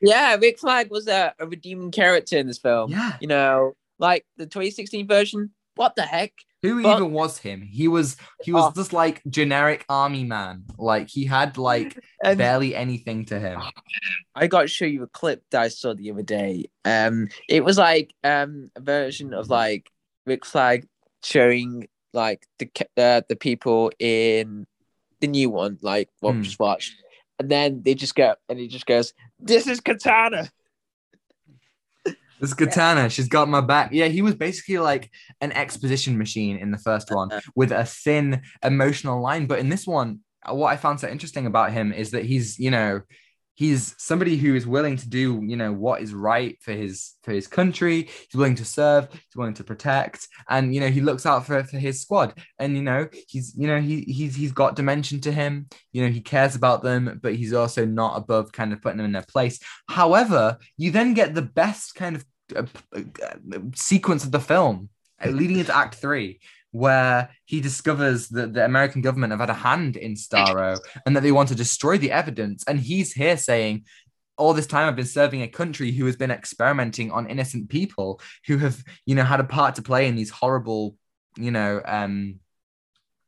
Yeah, Rick Flag was a, a redeeming character in this film. Yeah. You know, like the 2016 version, what the heck? Who but, even was him? He was he was oh. just like generic army man. Like he had like and, barely anything to him. I got to show you a clip that I saw the other day. Um it was like um a version of like Rick Flag showing like the uh, the people in the new one, like what mm. we just watched, and then they just go and he just goes, "This is Katana." This is Katana. Yeah. She's got my back. Yeah, he was basically like an exposition machine in the first one with a thin emotional line. But in this one, what I found so interesting about him is that he's, you know, he's somebody who is willing to do you know what is right for his for his country. He's willing to serve he's willing to protect and you know he looks out for, for his squad. And you know he's you know he he's he's got dimension to him. You know he cares about them but he's also not above kind of putting them in their place. However you then get the best kind of uh, uh, sequence of the film uh, leading into act three where he discovers that the American government have had a hand in Starro and that they want to destroy the evidence. And he's here saying, all this time I've been serving a country who has been experimenting on innocent people who have, you know, had a part to play in these horrible, you know, um,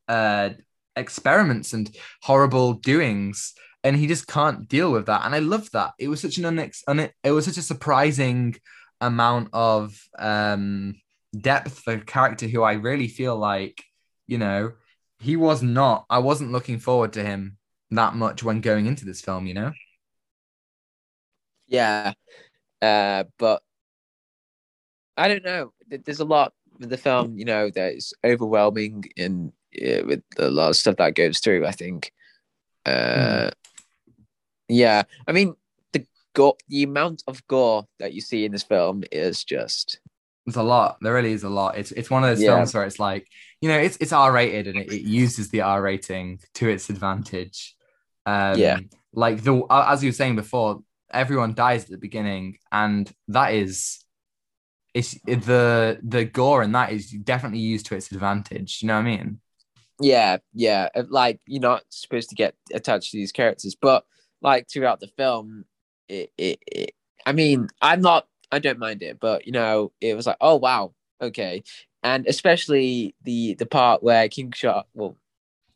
uh, experiments and horrible doings. And he just can't deal with that. And I love that. It was such an unex- un- it was such a surprising amount of um depth for character who I really feel like, you know, he was not, I wasn't looking forward to him that much when going into this film, you know? Yeah. Uh, but I don't know. There's a lot with the film, you know, that is overwhelming and uh, with a lot of stuff that goes through, I think. Uh, mm. Yeah. I mean, the gore, the amount of gore that you see in this film is just there's a lot. There really is a lot. It's it's one of those yeah. films where it's like, you know, it's it's R rated and it, it, uses the R rating to its advantage. Um, yeah. Like the as you were saying before, everyone dies at the beginning, and that is it's the the gore and that is definitely used to its advantage. You know what I mean? Yeah, yeah. Like you're not supposed to get attached to these characters, but like throughout the film, it, it, it I mean, I'm not I don't mind it, but you know, it was like, oh wow, okay, and especially the the part where King Shark, well,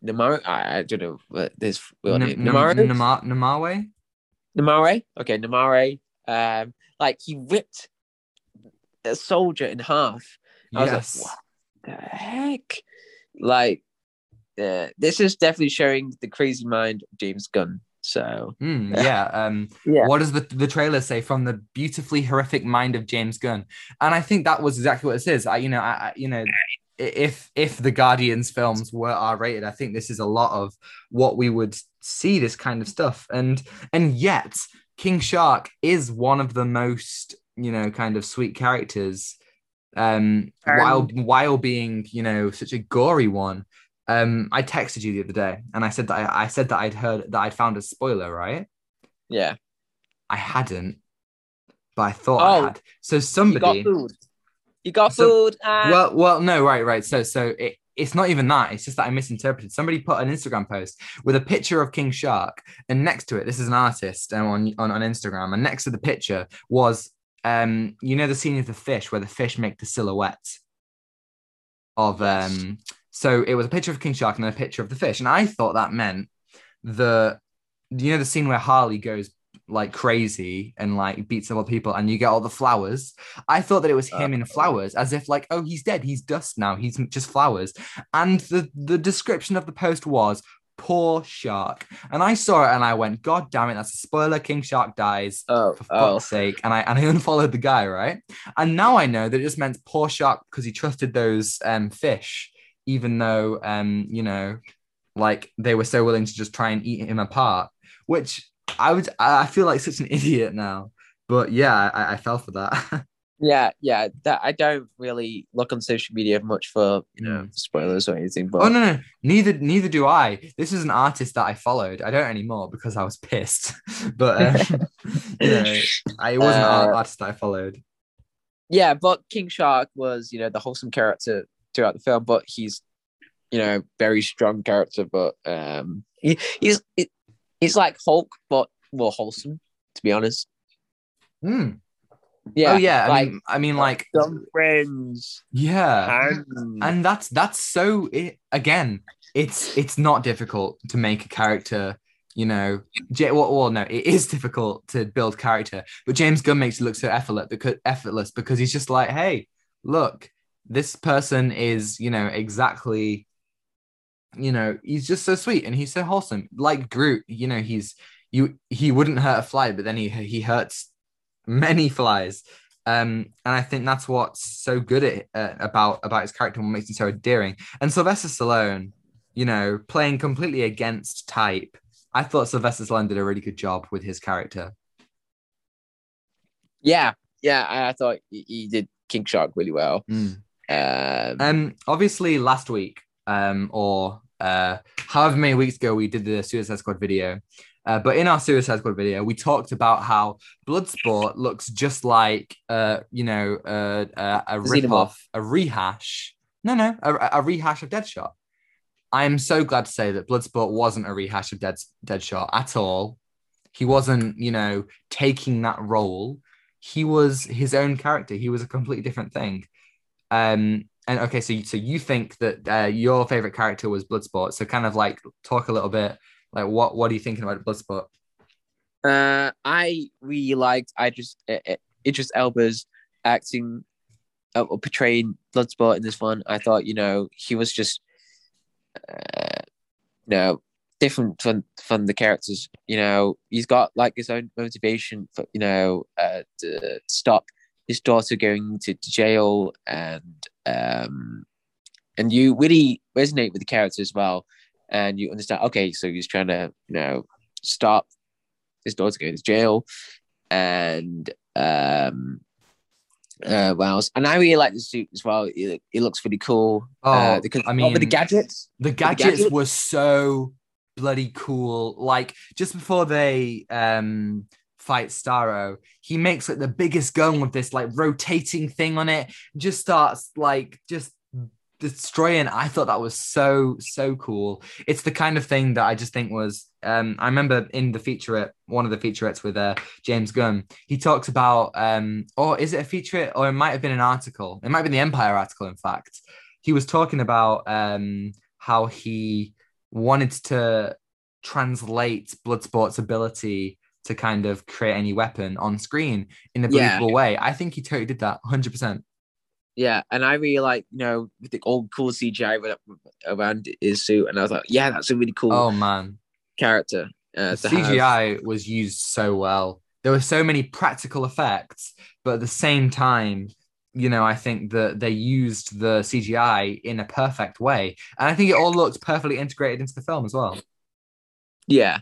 Namaro, I, I don't know what this real name, Namaro, Namare, Namare, okay, Namare, um, like he ripped a soldier in half. I yes. was like, what the heck? Like, uh, this is definitely showing the crazy mind of James Gunn. So mm, yeah, um, yeah. What does the the trailer say? From the beautifully horrific mind of James Gunn, and I think that was exactly what it says. I, you know, I, you know, if if the Guardians films were R rated, I think this is a lot of what we would see this kind of stuff, and and yet King Shark is one of the most you know kind of sweet characters, um, um while while being you know such a gory one um, I texted you the other day and I said that I, I said that I'd heard that I'd found a spoiler, right? Yeah. I hadn't. but I thought I Oh, had. So somebody You got food. You got So- food. ah. Well, well, no, right, right. So, so it, it's not even that. It's just that I misinterpreted. Somebody put an Instagram post with a picture of King Shark, and next to it, this is an artist um, on, on on Instagram, and next to the picture was, um, you know, the scene of the fish where the fish make the silhouette of um. So it was a picture of King Shark and then a picture of the fish, and I thought that meant the, you know, the scene where Harley goes like crazy and like beats up people, and you get all the flowers. I thought that it was him in flowers, as if like, oh, he's dead, he's dust now, he's just flowers. And the the description of the post was poor shark, and I saw it and I went, God damn it, that's a spoiler. King Shark dies oh, for oh. fuck's sake. And I and I unfollowed the guy, right? And now I know that it just meant poor shark because he trusted those um fish, even though um, you know, like they were so willing to just try and eat him apart, which I would I feel like such an idiot now. But yeah, I, I fell for that. Yeah, yeah. That I don't really look on social media much for you know spoilers or anything. But oh no, no, neither neither do I. This is an artist that I followed. I don't anymore because I was pissed. but um, you know, I, it wasn't an Uh, artist that I followed. yeah, but King Shark was you know the wholesome character throughout the film, but he's you know very strong character. But um, he, he's it, he's like Hulk, but more wholesome. To be honest. Hmm. Yeah. oh yeah, I mean, I mean, like some friends. yeah. And, and that's that's so it, again it's it's not difficult to make a character you know J- well, well no it is difficult to build character but james gunn makes it look so effortless because effortless because he's just like hey look this person is you know exactly you know he's just so sweet and he's so wholesome like groot you know he's you he wouldn't hurt a fly but then he he hurts many flies um, and I think that's what's so good at, uh, about about his character and what makes him so endearing. And Sylvester Stallone, you know, playing completely against type. I thought Sylvester Stallone did a really good job with his character. yeah, yeah. I, I thought he, he did King Shark really well. Um, Um, obviously last week, um, or uh, however many weeks ago, we did the Suicide Squad video. Uh, but in our Suicide Squad video, we talked about how Bloodsport looks just like, uh, you know, uh, uh, a Xenomorph. rip off, a rehash. No, no, a, a rehash of Deadshot. I am so glad to say that Bloodsport wasn't a rehash of Dead, Deadshot at all. He wasn't, you know, taking that role. He was his own character. He was a completely different thing. Um, and okay, so you, so you think that uh, your favorite character was Bloodsport? So kind of like talk a little bit, like what what are you thinking about Bloodsport? Uh, I really liked I just uh, Idris Elba's acting uh, or portraying Bloodsport in this one. I thought you know he was just uh, you know different from from the characters. You know he's got like his own motivation for you know uh, to stop his daughter going to, to jail and um and you really resonate with the character as well. And you understand okay so he's trying to you know stop his daughter going to jail. And um uh what else? And i really like the suit as well. It, it looks really cool. Oh, uh, because I I mean the mean, gadgets? The gadgets? were so bloody cool. Like just before they um fight Starro, he makes like the biggest gun with this like rotating thing on it, just starts like just destroying. I thought that was so so cool. It's the kind of thing that I just think was um I remember in the featurette, one of the featurettes with uh James Gunn, he talks about um or is it a featurette or it might have been an article. It might have been the Empire article, in fact. He was talking about um how he wanted to translate Bloodsport's ability to kind of create any weapon on screen in a Yeah. believable way. I think he totally did that 100%. yeah and i really like you know with the old cool cgi around- his suit and i was like yeah that's a really cool Oh man. character uh, The to have. CGI was used so well. There were so many practical effects, but at the same time, you know, I think that they used the CGI in a perfect way. And I think it all looked perfectly integrated into the film as well. Yeah,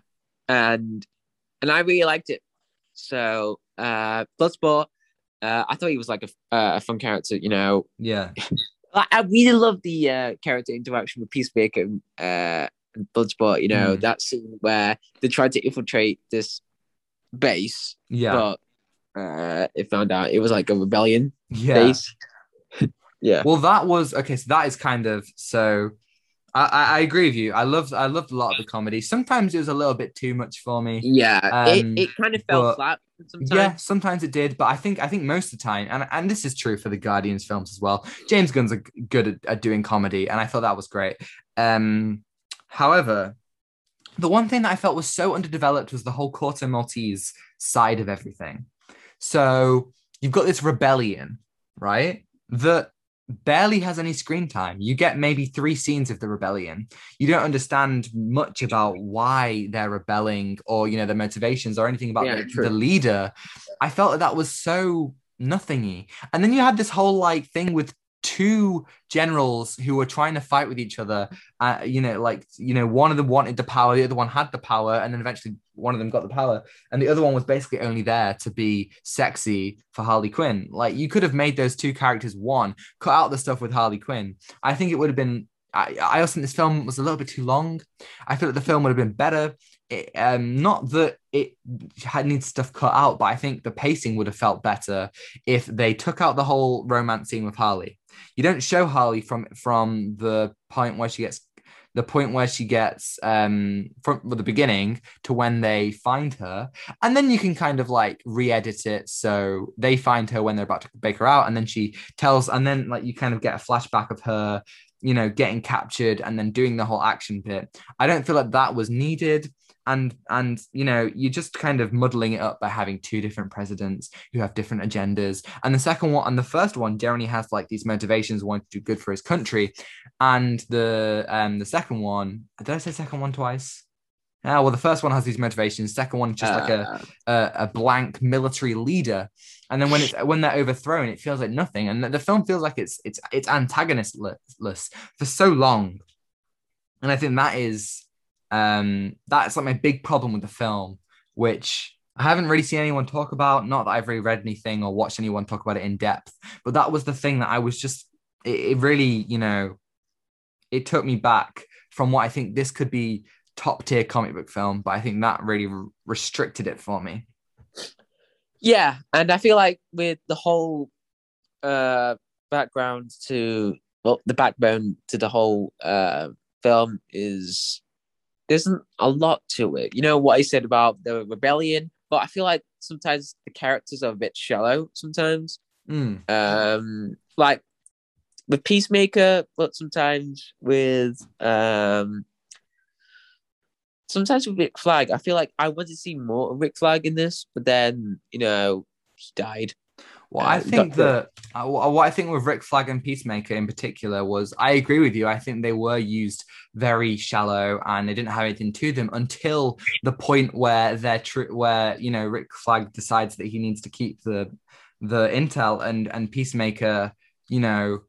and and I really liked it. So uh, Bloodsport, uh, I thought he was like a, uh, a fun character. You know, Yeah. I, really love the uh, character interaction with Peacemaker and, uh, and Bloodsport. You know, Mm. that scene where they tried to infiltrate this base, Yeah. but uh, it found out it was like a rebellion Yeah. base. yeah. Well, that was okay. So that is kind of so. I, I, agree with you. I loved I loved a lot of the comedy. Sometimes it was a little bit too much for me. Yeah. Um, it, it kind of fell but- flat sometimes. Yeah, sometimes it did, but I think I think most of the time, and and this is true for the Guardians films as well. James Gunn's are good at, at doing comedy, and I thought that was great. Um, however, the one thing that I felt was so underdeveloped was the whole Corto Maltese side of everything. So you've got this rebellion, right? That barely has any screen time. You get maybe three scenes of the rebellion. You don't understand much about why they're rebelling or you know their motivations or anything about Yeah, the, the leader. I felt that that was so nothingy. And then you had this whole like thing with two generals who were trying to fight with each other. Uh, you know, like you know, one of them wanted the power, the other one had the power, and then eventually one of them got the power, and the other one was basically only there to be sexy for Harley Quinn. Like you could have made those two characters one, cut out the stuff with Harley Quinn. I think it would have been. I, I also think this film was a little bit too long. I feel like the film would have been better. It, um, not that it had needs stuff cut out, but I think the pacing would have felt better if they took out the whole romance scene with Harley. You don't show Harley from from the point where she gets the point where she gets um from the beginning to when they find her. And then you can kind of like re-edit it so they find her when they're about to bake her out and then she tells and then like you kind of get a flashback of her you know getting captured and then doing the whole action bit. I don't feel like that was needed and and you know you're just kind of muddling it up by having two different presidents who have different agendas. And the second one and the first one jeremy has like these motivations wanting to do good for his country. And the um the second one did i say second one twice? Yeah well the first one has these motivations second one just like a, Uh, a a blank military leader. And then when it's when they're overthrown it feels like nothing. And the, the film feels like it's it's it's antagonistless for so long. And i think that is um that's like my big problem with the film which i haven't really seen anyone talk about not that i've really read anything or watched anyone talk about it in depth but that was the thing that i was just it, it really you know it took me back from what i think this could be top tier comic book film but i think that really r- restricted it for me. Yeah, and I feel like with the whole uh background to well, the backbone to the whole uh film is there isn't a lot to it. You know what I said about the rebellion, but I feel like sometimes the characters are a bit shallow sometimes. Mm. Um like with Peacemaker, but sometimes with um sometimes with Rick Flag, I feel like I wanted to see more of Rick Flag in this, but then you know he died. Well, Uh, I think that uh, what I think with Rick Flag and Peacemaker in particular was I agree with you. I think they were used very shallow and they didn't have anything to them until the point where they're true, where you know Rick Flag decides that he needs to keep the the intel and and Peacemaker, you know,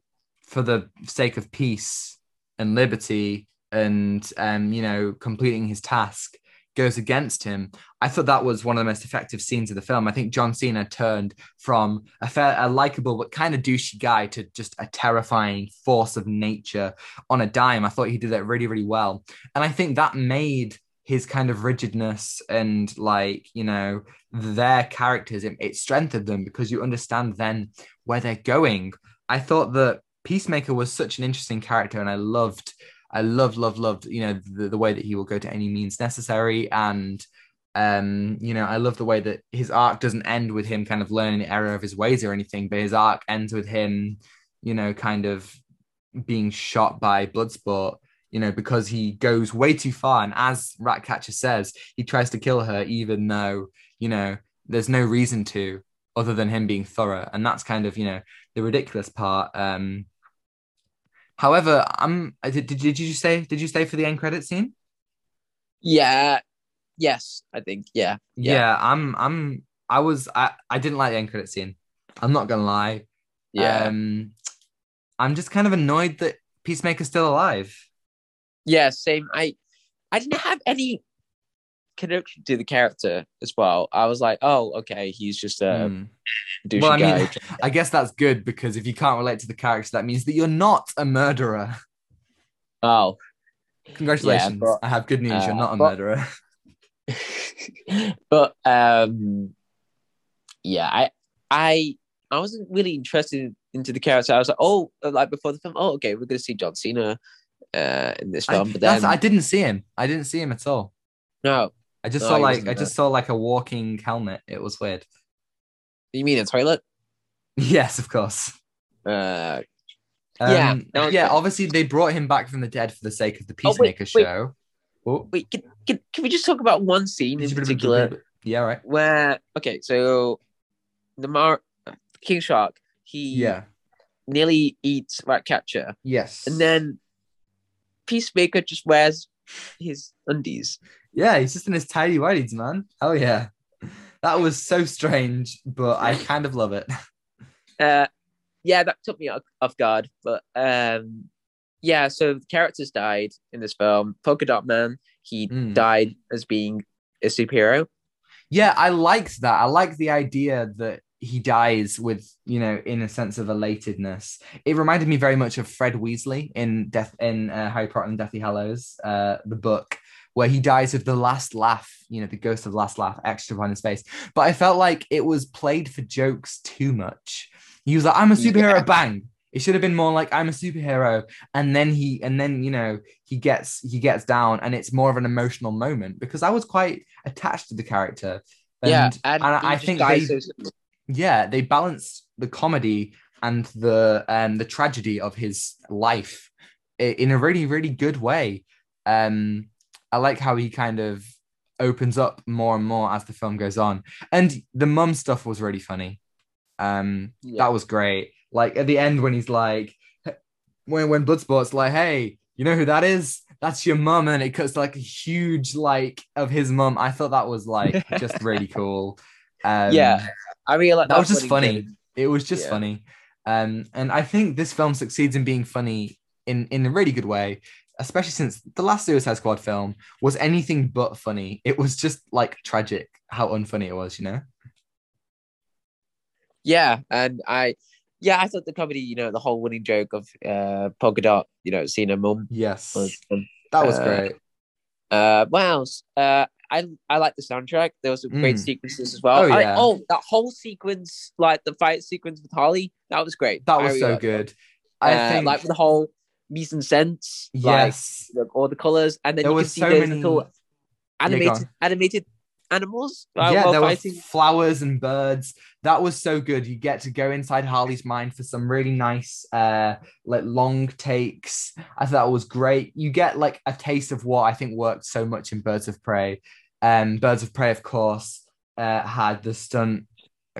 for the sake of peace and liberty and um you know completing his task goes against him. I thought that was one of the most effective scenes of the film. I think John Cena turned from a fair, a likable but kind of douchey guy to just a terrifying force of nature on a dime. I thought he did that really, really well, and I think that made his kind of rigidness and like you know their characters it, it strengthened them because you understand then where they're going. I thought that Peacemaker was such an interesting character, and I loved I loved, loved, loved, you know, the, the way that he will go to any means necessary. And, um, you know, I love the way that his arc doesn't end with him kind of learning the error of his ways or anything, but his arc ends with him, you know, kind of being shot by Bloodsport, you know, because he goes way too far. And as Ratcatcher says, he tries to kill her, even though, you know, there's no reason to other than him being thorough. And that's kind of, you know, the ridiculous part. Um, However, I'm. Did, did, did you say? Did you stay for the end credit scene? Yeah. Yes, I think. Yeah. Yeah. Yeah. I'm. I'm. I was. I. I didn't like the end credit scene. I'm not gonna lie. Yeah. Um, I'm just kind of annoyed that Peacemaker's still alive. yeah. Same. I. I didn't have any connection to the character as well. I was like, oh, okay, he's just a Hmm. douchey Well, I guy. mean, I guess that's good because if you can't relate to the character, that means that you're not a murderer. oh. Congratulations! but- I have good news. you're uh, not a but- murderer. but um yeah, I I I wasn't really interested into the character. I was like, oh, like before the film, oh, okay, we're gonna see John Cena uh, in this film, I, but then I didn't see him. I didn't see him at all. no, I just No, saw like I just saw like a walking helmet. It was weird. you mean a toilet? Yes, of course. Uh, Um, Yeah, no, yeah. Obviously, they brought him back from the dead for the sake of the Oh, wait, Peacemaker wait. show. Oh, wait, can, can, can we just talk about one scene in particular Yeah, right. where okay, so the Mar King Shark he Yeah. nearly eats Ratcatcher, Yes. and then Peacemaker just wears his undies. Yeah, he's just in his tidy whities, man. Hell yeah. That was so strange, but I kind of love it. Uh, yeah, that took me off, off guard, but um, yeah. So the characters died in this film. Polka Dot Man, he Mm. died as being a superhero. Yeah, I liked that. I like the idea that he dies with, you know, in a sense of elatedness. It reminded me very much of Fred Weasley in Death in uh, Harry Potter and Deathly Hallows, uh, the book, where he dies with the last laugh, you know, the ghost of the last laugh extra on his face. But I felt like it was played for jokes too much. He was like, "I'm a superhero," Yeah. bang. It should have been more like I'm a superhero, and then he, and then you know, he gets he gets down, and it's more of an emotional moment because I was quite attached to the character. yeah, And, and, and I think they, so yeah, they balanced the comedy and the um the tragedy of his life in a really really good way. Um, I like how he kind of opens up more and more as the film goes on, and the mum stuff was really funny. Um, Yeah. that was great. Like at the end when he's like, when when Bloodsport's like, hey, you know who that is? That's your mum, and it cuts like a huge like of his mum. I thought that was like just really cool. Um, yeah, I mean, like that was just funny. did. It was just Yeah. funny. Um, and I think this film succeeds in being funny in in a really good way, especially since the last Suicide Squad film was anything but funny. It was just like tragic how unfunny it was, you know? Yeah, and I, yeah, I thought the comedy, you know, the whole winning joke of uh, polka dot, you know, seeing her mum Yes. was fun. That was uh, great. Uh, what else? Uh, I I like the soundtrack. There was some great Mm. sequences as well. Oh, I- yeah. oh, that whole sequence, like the fight sequence with Harley, that was great. That was really so good. that. I Uh, think like the whole mise en scène, yes. the, all the colors, and then There you can see so those many little animated on. animated animals. uh, yeah, there fighting. were flowers and birds. That was so good. You get to go inside Harley's mind for some really nice, uh, like long takes. I thought that was great. You get like a taste of what I think worked so much in Birds of Prey. Um, Birds of Prey, of course, uh, had the stunt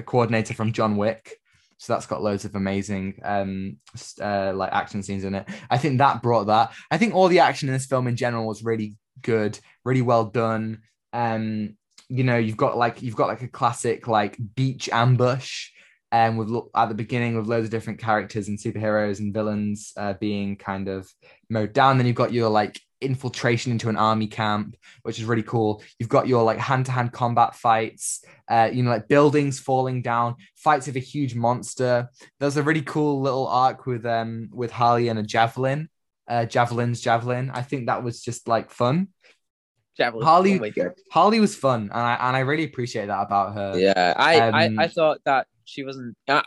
coordinator from John Wick. So that's got loads of amazing um uh, like action scenes in it. I think that brought that. I think all the action in this film in general was really good, really well done. Um, you know, you've got like you've got like a classic like beach ambush, and with lo- at the beginning with loads of different characters and superheroes and villains uh, being kind of mowed down. Then you've got your like infiltration into an army camp, which is really cool. You've got your like hand to hand combat fights, uh, you know, like buildings falling down, fights with a huge monster. There's a really cool little arc with um with Harley and a javelin, uh, javelin's javelin. I think that was just like fun. Javelin. Harley- Oh. Harley was fun, and I and I really appreciate that about her. Yeah, I, Um, I I thought that she wasn't. Uh,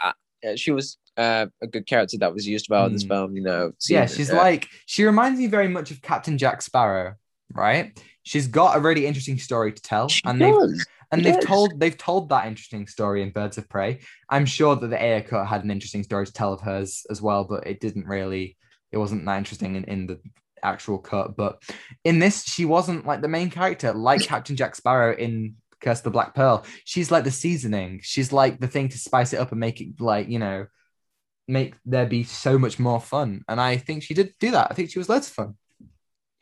uh, she was uh, a good character that was used well in this Mm. film. You know. yeah, she's like she reminds me very much of Captain Jack Sparrow, right? She's got a really interesting story to tell, she and they've and She they've does. told they've told that interesting story in Birds of Prey. I'm sure that the Ayer cut had an interesting story to tell of hers as well, but it didn't really. It wasn't that interesting in, in the actual cut. But in this, she wasn't like the main character, like Captain Jack Sparrow in Curse of the Black Pearl. She's like the seasoning. She's like the thing to spice it up and make it like you know, make there be so much more fun. And I think she did do that. I think she was loads of fun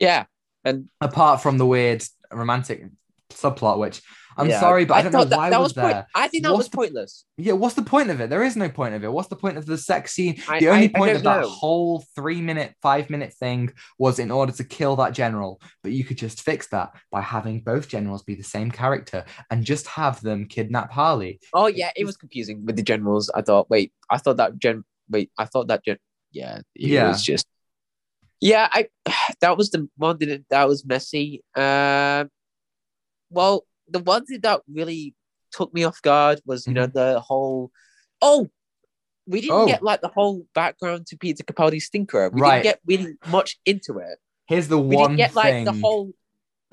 Yeah, and apart from the weird romantic subplot, which I'm yeah. sorry, but I, don't know that, why that was, was point- there. I think that What's was the- pointless. Yeah, what's the point of it? There is no point of it. What's the point of the sex scene? I- the only I- I point of that whole three minute, five minute thing was in order to kill that general. But you could just fix that by having both generals be the same character and just have them kidnap Harley. Oh yeah, it was confusing with the generals. I thought, wait, I thought that gen. Wait, I thought that gen. Yeah, it Yeah. was just. Yeah, I. That was the one that that was messy. Um, well, the one thing that really took me off guard was you know the whole oh we didn't Oh. get like the whole background to Peter Capaldi's thinker. We Right. didn't get really much into it. Here's the We one didn't get like thing. the whole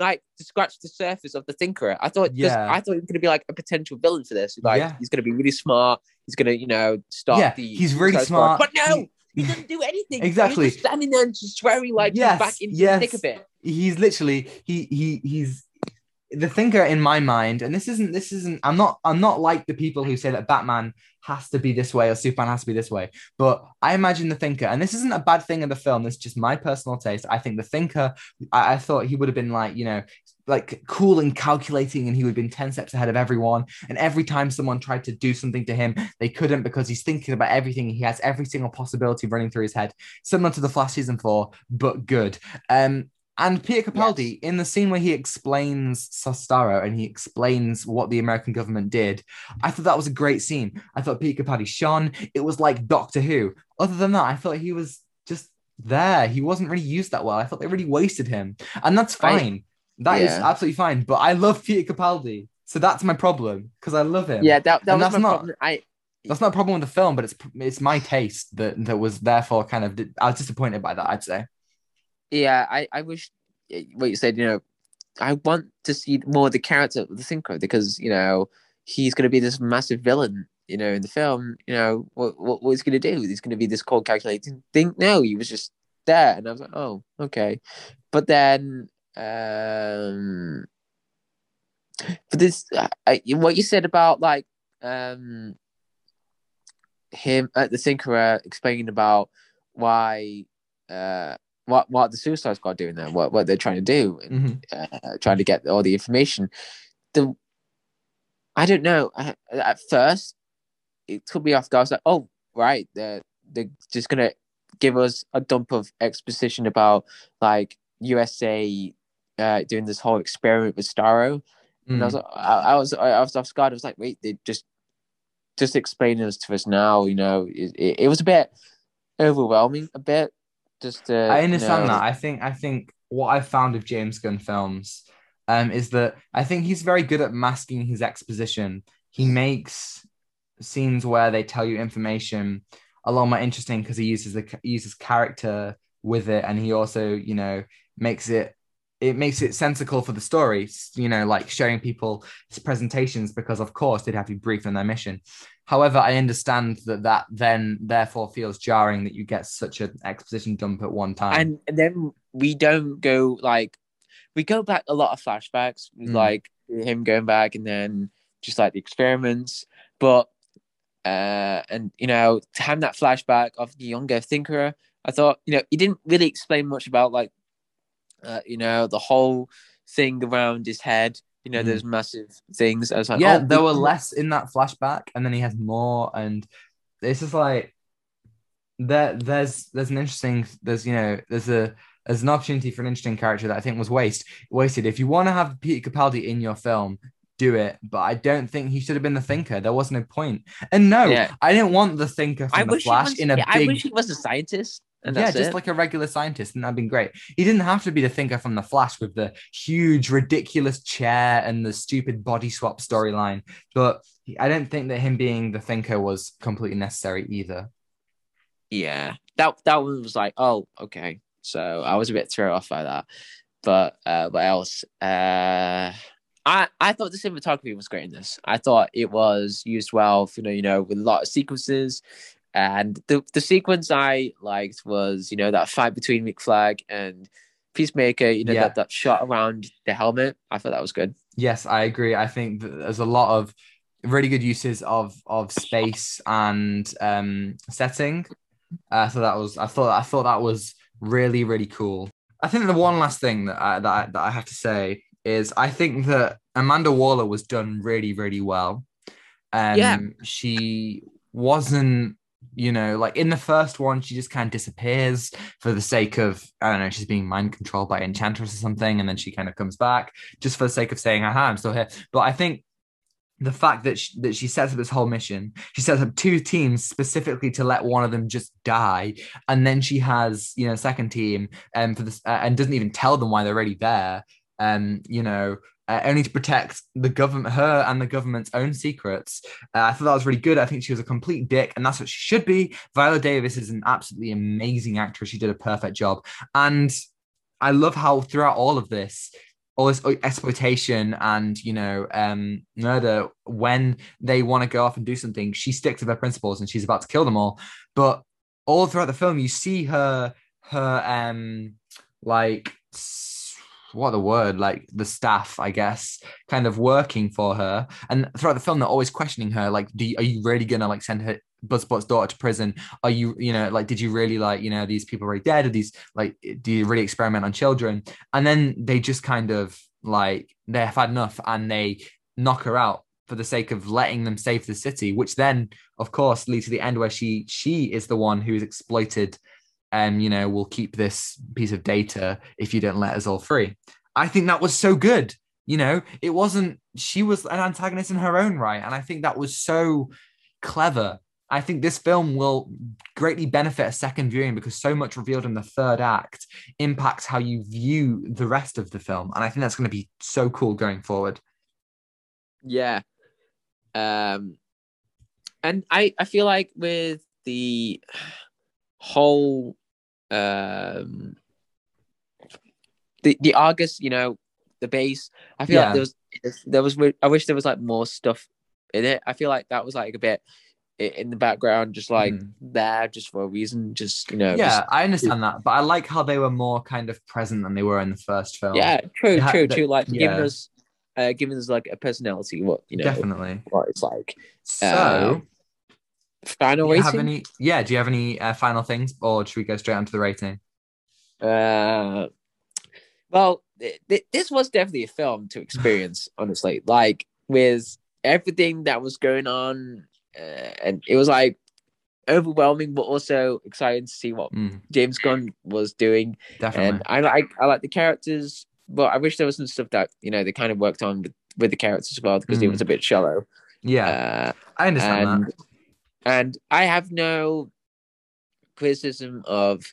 like to scratch the surface of the thinker. I thought Yeah. I thought he was gonna be like a potential villain for this. Like Yeah. he's gonna be really smart. He's gonna you know start Yeah, the he's really smart. But no, He- he, doesn't do anything. Exactly. He's just standing there and just swearing like Yes, back into yes. the thick of it. he's literally he he he's the thinker in my mind and this isn't this isn't i'm not i'm not like the people who say that batman has to be this way or superman has to be this way but i imagine the thinker and this isn't a bad thing in the film this is just my personal taste i think the thinker i, I thought he would have been like you know like cool and calculating and he would have been 10 steps ahead of everyone and every time someone tried to do something to him they couldn't because he's thinking about everything he has every single possibility running through his head similar to the flash season 4 but good um and Peter Capaldi, in the scene where he explains Sostaro and he explains what the American government did, I thought that was a great scene. I thought Peter Capaldi shone. It was like Doctor Who. Other than that, I thought he was just there. He wasn't really used that well. I thought they really wasted him. And that's I- That is Yeah. absolutely fine. But I love Peter Capaldi. So that's my problem because I love him. Yeah, that, that And was that's my not- problem. I That's not a problem with the film, but it's it's my taste that that was therefore kind of I was disappointed by that, I'd say. yeah, I, I wish eh, what you said, you know, I want to see more of the character of the Thinker because, you know, he's gonna be this massive villain, you know, in the film. You know, what what, what he's gonna do? He's gonna be this cold calculating thing. No, he was just there and I was like, Oh, okay. But then um but this I, I- what you said about like um him at the thinker uh, explaining about why uh what what the Suicide Squad doing there, what what they're trying to do, and Mhm. uh, trying to get all the information. The I don't know. I, at first, it took me off guard. I was like, oh right, they're they're just gonna give us a dump of exposition about like USA uh, doing this whole experiment with Starro. And I was, Mm. I, I was, I was off guard. I was like, wait, they just, just explaining this to us now. You know, it, it, it was a bit overwhelming, a bit. Just, uh, I understand you know, that. I think I think what I've found of James Gunn films um, is that I think he's very good at masking his exposition. He makes scenes where they tell you information a lot more interesting because he uses the uses character with it, and he also you know makes it it makes it sensical for the story. You know, like showing people presentations because of course they'd have to be briefed on their mission. However, I understand that that then therefore feels jarring that you get such an exposition dump at one time. and, and then we don't go like, we go back a lot of flashbacks, Mm. like him going back, and then just like the experiments, but. Uh, and you know, to have that flashback of the younger thinker, I thought, you know, he didn't really explain much about like, uh, you know, the whole thing around his head. You know, Mm. there's massive things. I was like, yeah, oh, there we- were less in that flashback, and then he has more, and it's just like there. There's there's an interesting. There's you know there's a there's an opportunity for an interesting character that I think was waste wasted. If you want to have Peter Capaldi in your film, do it, but I don't think he should have been the thinker. There was no point. And no, Yeah. I didn't want the thinker from I the Flash was, in a yeah, I wish he was a scientist. And yeah, just it. like a regular scientist, and that'd been great. He didn't have to be the thinker from the Flash with the huge, ridiculous chair and the stupid body swap storyline. But I don't think that him being the thinker was completely necessary either. yeah, that that one was like, oh, okay. So I was a bit thrown off by that. But uh, what else? Uh, I I thought the cinematography was great in this. I thought it was used well. You know, you know, with a lot of sequences. And the the sequence I liked was, you know, that fight between Rick Flag and Peacemaker. You know, Yeah. that that shot around the helmet. I thought that was good. Yes, I agree. I think that there's a lot of really good uses of of space and um, setting. Uh, so that was I thought I thought that was really really cool. I think the one last thing that I, that I, that I have to say is I think that Amanda Waller was done really really well. Um, Yeah. she wasn't you know like in the first one she just kind of disappears for the sake of I don't know she's being mind controlled by Enchantress or something and then she kind of comes back just for the sake of saying aha I'm still here. But I think the fact that she, that she sets up this whole mission, she sets up two teams specifically to let one of them just die, and then she has you know second team and for this uh, and doesn't even tell them why they're already there. Um, you know, uh, only to protect the government, her and the government's own secrets. Uh, I thought that was really good. I think she was a complete dick, and that's what she should be. Viola Davis is an absolutely amazing actress. She did a perfect job, and I love how throughout all of this, all this exploitation and you know um, murder, when they want to go off and do something, she sticks to her principles, and she's about to kill them all. But all throughout the film, you see her her um like what the word like the staff i guess kind of working for her. And throughout the film they're always questioning her like do you, are you really gonna like send her Bloodsport's daughter to prison? Are you you know like did you really like you know these people are already dead? Or these like do you really experiment on children? And then they just kind of like they've had enough and they knock her out for the sake of letting them save the city which then of course leads to the end where she she is the one who's exploited and you know we'll keep this piece of data if you don't let us all free. I think that was so good you know? It wasn't she was an antagonist in her own right and i think that was so clever. I think this film will greatly benefit a second viewing because so much revealed in the third act impacts how you view the rest of the film and i think that's going to be so cool going forward. Yeah. Um and i i feel like with the whole um the the Argus, you know, the base. I feel Yeah. like there was there was I wish there was like more stuff in it. I feel like that was like a bit in the background, just like Mhm. there, just for a reason, just you know. yeah just- i understand that but i like how they were more kind of present than they were in the first film yeah, true, had true, the- true. Like giving us, uh, giving us like a personality. What you know, definitely what it's like. so Uh, Final Do rating. any? Yeah. Do you have any uh, final things, or should we go straight onto the rating? Uh, well, th- th- this was definitely a film to experience, honestly. Like with everything that was going on, uh, and it was like overwhelming, but also exciting to see what Mm, James Gunn was doing. definitely. And I like I like the characters, but I wish there was some stuff that you know they kind of worked on with, with the characters as well because it Mm. was a bit shallow. yeah, Uh, I understand and that. And I have no criticism of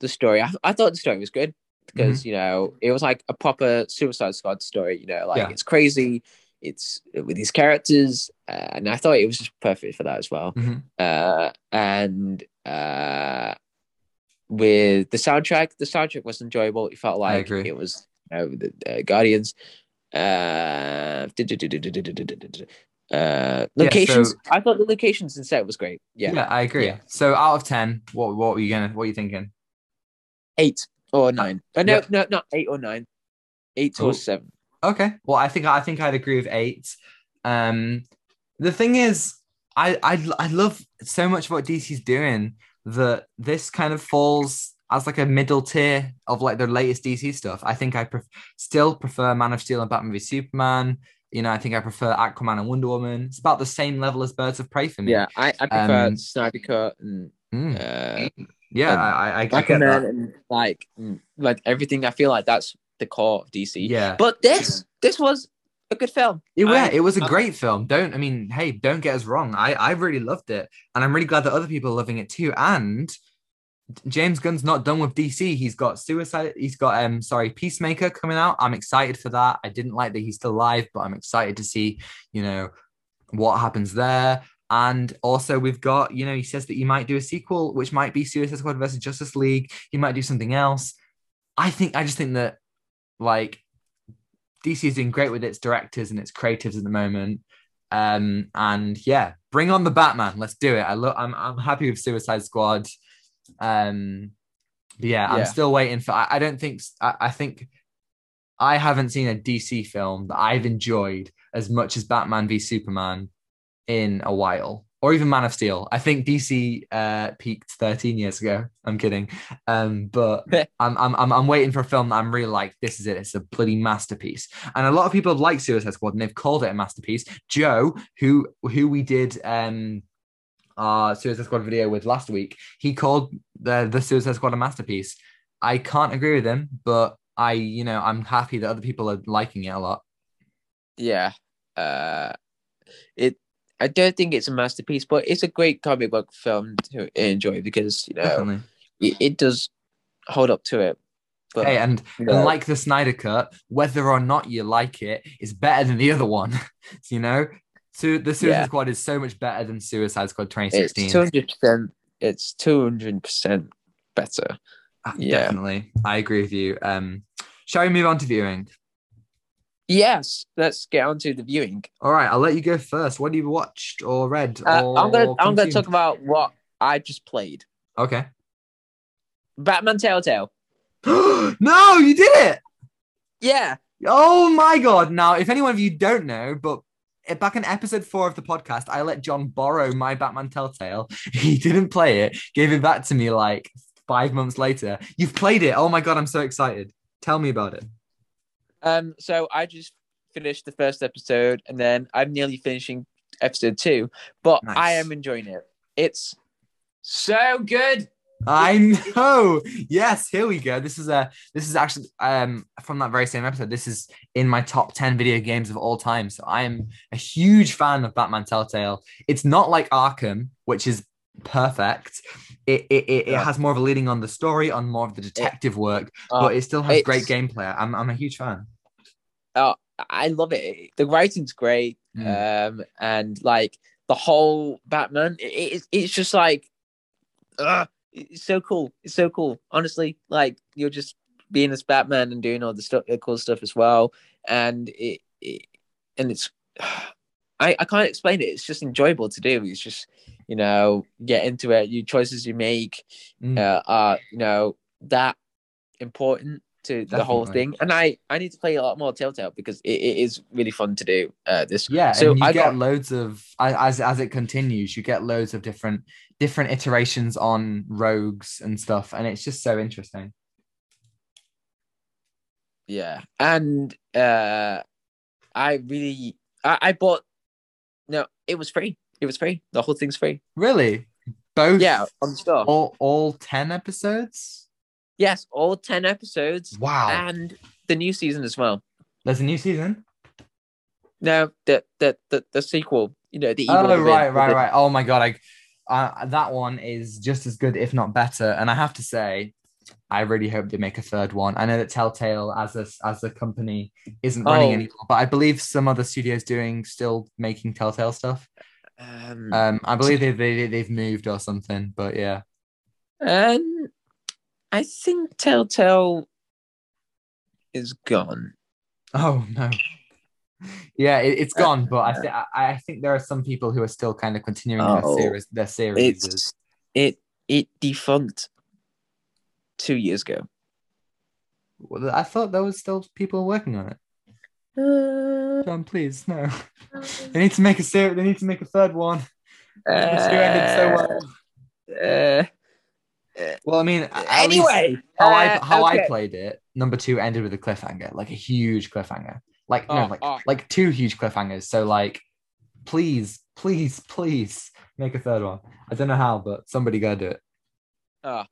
the story. I, I thought the story was good because Mm-hmm. you know it was like a proper Suicide Squad story. You know, like Yeah. it's crazy. It's with these characters, uh, and I thought it was just perfect for that as well. Mhm. Uh, and uh, with the soundtrack, the soundtrack was enjoyable. It felt like it was you know, the uh, Guardians. Uh, uh, locations. I thought the locations and set was great. Yeah. Yeah, I agree. Yeah. So out of ten, what what were you gonna? What are you thinking? eight or nine. Uh, no, yeah. no, not eight or nine. Eight or seven. Okay. Well, I think I think I'd agree with eight. Um, the thing is, I I I love so much what DC's doing that this kind of falls as like a middle tier of like the latest DC stuff. I think I pref- still prefer Man of Steel and Batman v Superman. You know, I think I prefer Aquaman and Wonder Woman. It's about the same level as Birds of Prey for me. Yeah, I, I prefer Um, Snyder Cut and Mm. uh, yeah. and I I, I, I get Aquaman that. and like mm, like everything. I feel like that's the core of DC. Yeah. But this this was a good film. It, yeah, I- it was a I- great film. Don't I mean, hey, don't get us wrong. I I really loved it, and I'm really glad that other people are loving it too. And James Gunn's not done with DC. He's got Suicide. He's got um, sorry, Peacemaker coming out. I'm excited for that. I didn't like that he's still alive, but I'm excited to see, you know, what happens there. And also, we've got, you know, he says that he might do a sequel, which might be Suicide Squad versus Justice League. He might do something else. I think, I just think that, like, DC is doing great with its directors and its creatives at the moment. Um, and yeah, bring on the Batman. Let's do it. I look, I'm, I'm happy with Suicide Squad. Um, but yeah, I'm still waiting for. I, I don't think. I, I think I haven't seen a DC film that I've enjoyed as much as Batman v Superman in a while, or even Man of Steel. I think DC uh, peaked 13 years ago. I'm kidding, um, but I'm, I'm I'm I'm waiting for a film that I'm really like. This is it. It's a bloody masterpiece. And a lot of people have liked Suicide Squad and they've called it a masterpiece. Joe, who who we did um our Suicide Squad video with last week, he called the the Suicide Squad a masterpiece. I can't agree with him, but I you know I'm happy that other people are liking it a lot. Yeah. Uh, it. I don't think it's a masterpiece, but it's a great comic book film to enjoy because you know it, it does hold up to it. But Hey, and, yeah. and like the Snyder Cut, whether or not you like it is better than the other one. you know, so the Suicide Yeah. Squad is so much better than Suicide Squad 2016. it's 2016. two hundred percent. It's two hundred percent better. Uh, yeah. Definitely, I agree with you. Um, shall we move on to viewing? Yes, let's get on to the viewing. All right, I'll let you go first. What have you watched or read? Uh, or I'm gonna I'm gonna talk about what I just played. Okay. Batman Telltale. no, you did it. Yeah. Oh my god! Now, if anyone of you don't know, but back in episode four of the podcast, I let John borrow my Batman Telltale. He didn't play it, gave it back to me like five months later. You've played it. Oh my god, I'm so excited. Tell me about it. Um. So I just finished the first episode, and then I'm nearly finishing episode two. But Nice. I am enjoying it. It's so good. I know. Yes, here we go. This is a this is actually um from that very same episode. This is in my top 10 video games of all time. So I am a huge fan of Batman Telltale. It's not like Arkham, which is perfect. It it, it, it has more of a leading on the story, on more of the detective work, Uh, but it still has great gameplay. I'm I'm a huge fan. Oh, I love it. The writing's great. Um. And like the whole Batman, it, it, it's just like, uh, it's so cool. It's so cool. Honestly, like you're just being this Batman and doing all the stuff, the cool stuff as well. And it, it and it's, I I can't explain it. It's just enjoyable to do. It's just you know get into it. Your choices you make Mm. uh, are you know that important to the whole thing. And I I need to play a lot more Telltale because it, it is really fun to do. Uh, this Yeah, so I get got- loads of as as it continues, you get loads of different different iterations on rogues and stuff, and it's just so interesting. Yeah, and uh, I really I, I bought. No, it was free. It was free. The whole thing's free. Really, both Yeah, on the store. all all 10 episodes Yes, all ten episodes wow and the new season as well. there's a new season No, the the the, the sequel. You know the evil oh right right right oh my god i uh, that one is just as good if not better. And i have to say i really hope they make a third one. I know that telltale as a as a company isn't running Oh. anymore but i believe some other studios doing still making telltale stuff. Um, um i believe they, they they've moved or something but yeah. Um, I think Telltale is gone. oh no yeah it, it's gone but i think I, I think there are some people who are still kind of continuing Oh, their series their series it it defunct two years ago. Well, I thought there was still people working on it. Uh, John, please, no. They need to make a series. They need to make a third one. Two ended so well. uh, Well, I mean, least anyway, how I uh, how I played it, number two ended with a cliffhanger, like a huge cliffhanger, like no, Oh, like oh. like two huge cliffhangers. So like, please, please, please make a third one. I don't know how, but somebody gotta do it. Oh,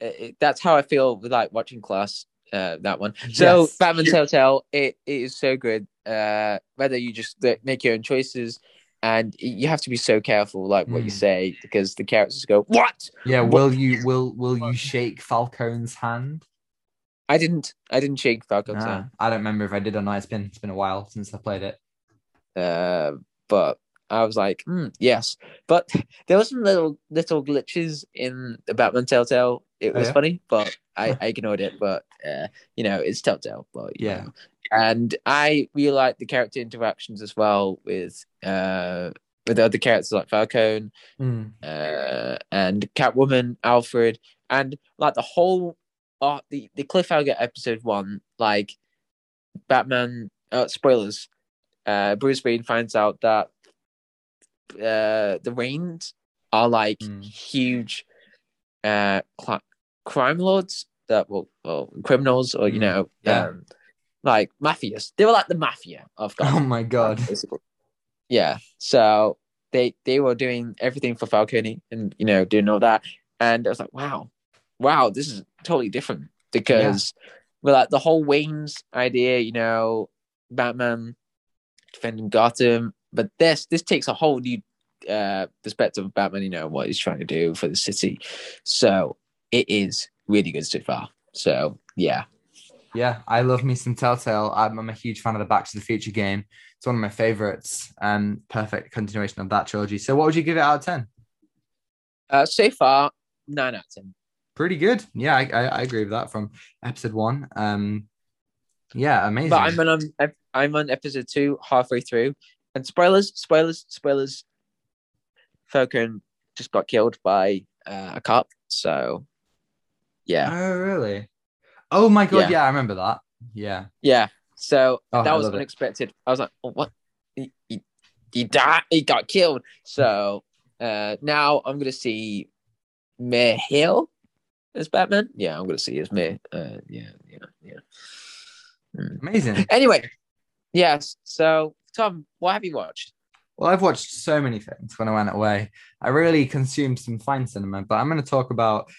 it- that's how I feel with like watching class. Uh, that one. So Yes. Batman Telltale, it, it is so good. Uh, whether you just make your own choices, and you have to be so careful, like what you Mm. say, because the characters go, "What? Yeah, What- will you will will you shake Falcone's hand? I didn't. I didn't shake Falcon's Ah, hand." I don't remember if I did or not. It's been it's been a while since I played it. Uh, but I was like, hmm, yes. But there were some little little glitches in the Batman Telltale. It Oh, was yeah? funny, but I, I ignored it. But uh, you know, it's Telltale. But Yeah. know. and I really like the character interactions as well with uh with the other characters like Falcone, Mm. uh, and Catwoman, Alfred, and like the whole uh, the the cliffhanger episode one, like Batman. Uh, spoilers. Uh, Bruce Wayne finds out that uh the Waynes are like Mm. huge uh cl- crime lords that well, well criminals or you Mm. know Yeah. um like mafias. They were like the mafia of God. Oh my god. basically. Yeah. So they they were doing everything for Falcone and you know doing all that, and I was like, wow, wow, this is totally different because well, like the whole Wayne's idea, you know, Batman defending Gotham, but this this takes a whole new uh perspective of Batman, you know, what he's trying to do for the city. So it is really good so far. So yeah, Yeah, I love me some Telltale. I'm, I'm a huge fan of the Back to the Future game. It's one of my favorites. Um, perfect continuation of that trilogy. So, what would you give it out of ten? Uh, so far, nine out of ten. Pretty good. Yeah, I, I, I agree with that from episode one. Um, yeah, amazing. But I'm on I'm, I'm on episode two, halfway through, and spoilers, spoilers, spoilers. Falcon just got killed by uh, a cop. So, yeah, Oh, really? Oh my god, Yeah. yeah, I remember that. Yeah. yeah. So Oh, that I was love it. unexpected. I was like, oh, what? He, he, he died. He got killed. So uh, now I'm gonna see Mayor Hill as Batman. Yeah, I'm gonna see as me. Uh, yeah, yeah, yeah. Mm. Amazing. Anyway, yes. So Tom, what have you watched? Well, I've watched so many things when I went away. I really consumed some fine cinema, but I'm going to talk about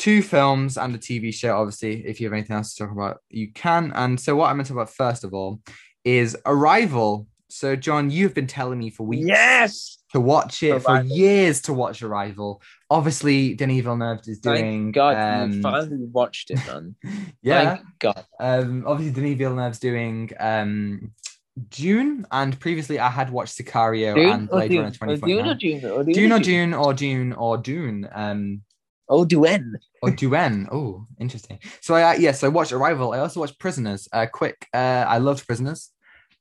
two films and a TV show. Obviously, if you have anything else to talk about, you can. And so, what I'm going to talk about first of all is Arrival. So, John, you've been telling me for weeks Yes. to watch it for years to watch Arrival. Obviously, Denis Villeneuve is doing. Thank God um, you finally watched it, man. yeah. Thank God. Um, obviously, Denis Villeneuve's doing um, June, and previously I had watched Sicario and Blade Runner Dune? Or Dune or 2049. Dune? Or Dune or Dune? Dune or Dune or Dune. Um, Oh, Duen. or Duen. Oh, interesting. So I uh, yes, I watched Arrival. I also watched Prisoners. Uh, quick. Uh, I loved Prisoners.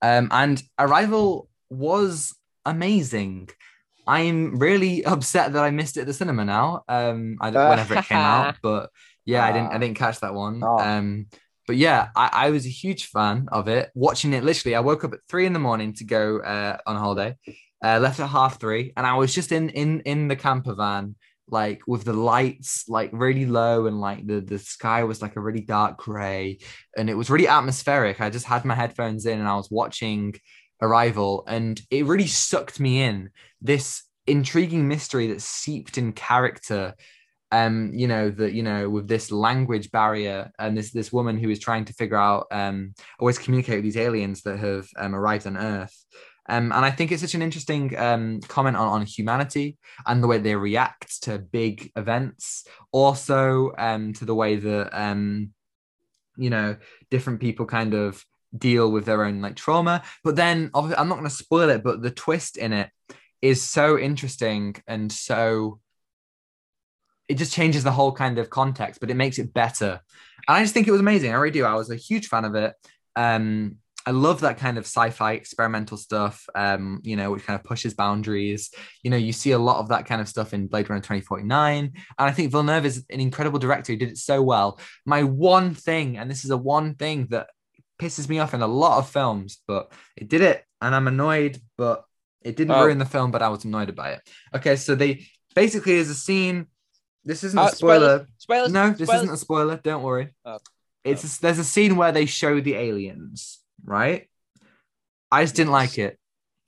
Um, and Arrival was amazing. I'm really upset that I missed it at the cinema now. Um, I don't, whenever it came out, but yeah, I didn't. I didn't catch that one. Oh. Um, but yeah, I, I was a huge fan of it. Watching it, literally, I woke up at three in the morning to go uh, on holiday. Uh, left at half three, and I was just in in in the camper van, like with the lights like really low, and like the the sky was like a really dark gray, and it was really atmospheric. I just had my headphones in, and I was watching Arrival, and it really sucked me in. This intriguing mystery that seeped in character um you know that you know with this language barrier and this this woman who is trying to figure out um always communicate with these aliens that have um, arrived on earth um and i think it's such an interesting um comment on, on humanity and the way they react to big events also um to the way that um you know different people kind of deal with their own like trauma but then i'm not going to spoil it but the twist in it is so interesting and so it just changes the whole kind of context, but it makes it better. And I just think it was amazing. I really do. I was a huge fan of it. Um, I love that kind of sci-fi experimental stuff, um, you know, which kind of pushes boundaries. You know, you see a lot of that kind of stuff in Blade Runner 2049. And I think Villeneuve is an incredible director who did it so well. My one thing, and this is a one thing that pisses me off in a lot of films, but it did it, and I'm annoyed, but it didn't Oh. ruin the film, but I was annoyed by it. Okay, so they basically there's a scene. This isn't Uh, a spoiler. Spoilers. No, this spoilers. isn't a spoiler. Don't worry. Oh. It's a- there's a scene where they show the aliens, right? I just didn't Yes. like it.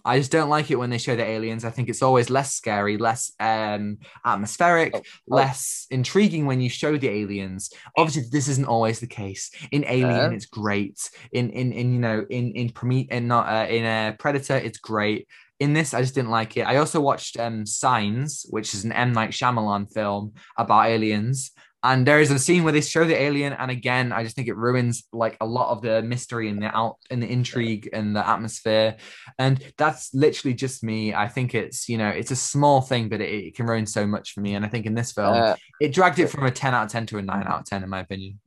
I just don't like it when they show the aliens. I think it's always less scary, less um, atmospheric, Oh, oh. less intriguing when you show the aliens. Obviously, this isn't always the case. In Alien, Uh. it's great. In in in you know in in in not uh, in uh, Predator, it's great. In this, I just didn't like it. I also watched um, Signs, which is an M Night Shyamalan film about aliens. And there is a scene where they show the alien, and again, I just think it ruins like a lot of the mystery and the out and the intrigue and the atmosphere. And that's literally just me. I think it's you know it's a small thing, but it, it can ruin so much for me. And I think in this film, Uh, it dragged it from a ten out of ten to a nine out of ten, in my opinion.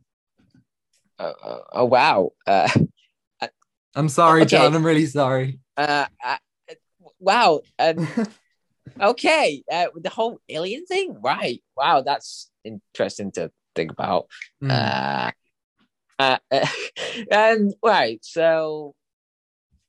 oh, oh, oh, wow. Uh, I'm sorry, Okay. John. I'm really sorry. uh, uh, wow. Um, okay. Uh, the whole alien thing, right? Wow, that's interesting to think about. Mm. Uh, uh, and right, so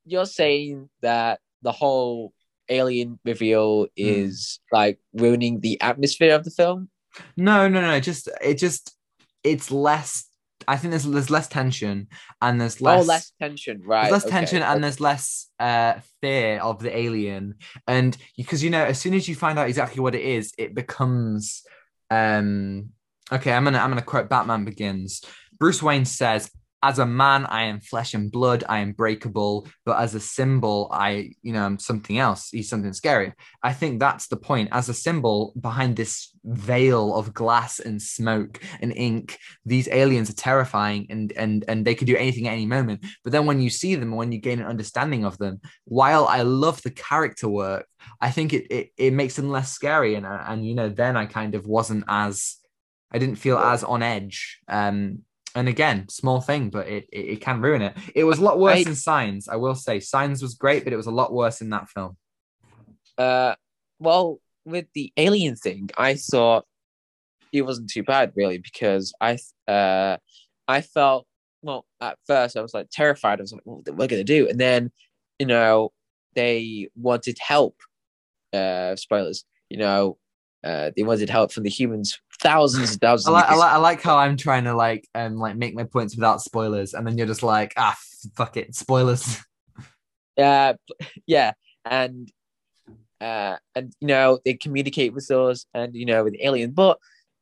you're saying that the whole alien reveal is like ruining the atmosphere of the film? No, no, no. Just it just it's less. I think there's there's less tension and there's less oh, less tension, right? there's less okay. tension and there's less uh fear of the alien and because you know as soon as you find out exactly what it is it becomes um okay i'm gonna i'm gonna quote batman begins bruce wayne says as a man, I am flesh and blood, I am breakable, but as a symbol, I, you know, I'm something else. He's something scary. I think that's the point. As a symbol behind this veil of glass and smoke and ink, these aliens are terrifying and and and they could do anything at any moment. But then when you see them, when you gain an understanding of them, while I love the character work, I think it it, it makes them less scary. And and you know, then I kind of wasn't as I didn't feel as on edge. Um, and again, small thing, but it, it, it can ruin it. It was a lot worse I- in Signs, I will say. Signs was great, but it was a lot worse in that film. Uh, well, with the alien thing, I thought it wasn't too bad really because I uh I felt well at first I was like terrified. I was like, what are we gonna do? And then you know they wanted help. Uh, spoilers. You know, uh, they wanted help from the humans. Thousands and thousands. I of like, I like I like how I'm trying to like um like make my points without spoilers, and then you're just like ah fuck it spoilers. uh yeah and uh and you know they communicate with us and you know with alien but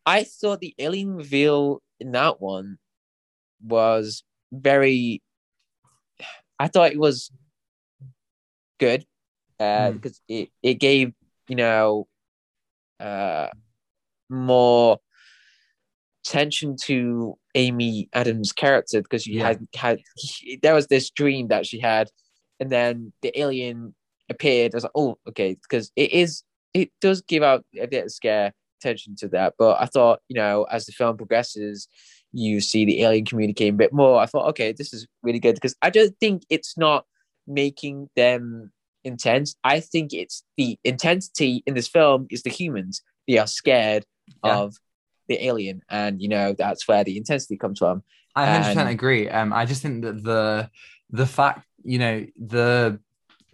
i thought the alien reveal in that one was very i thought it was good uh Hmm. because it it gave you know uh more tension to Amy Adams' character because she Yeah. had had there was this dream that she had, and then the alien appeared. I was like, oh, okay, because it is it does give out a bit of scare tension to that. But I thought, you know, as the film progresses, you see the alien communicating a bit more. I thought, okay, this is really good because I don't think it's not making them intense. I think it's the intensity in this film is the humans. They are scared Yeah. of the alien, and you know that's where the intensity comes from. I 100 And- agree. Um, I just think that the the fact you know the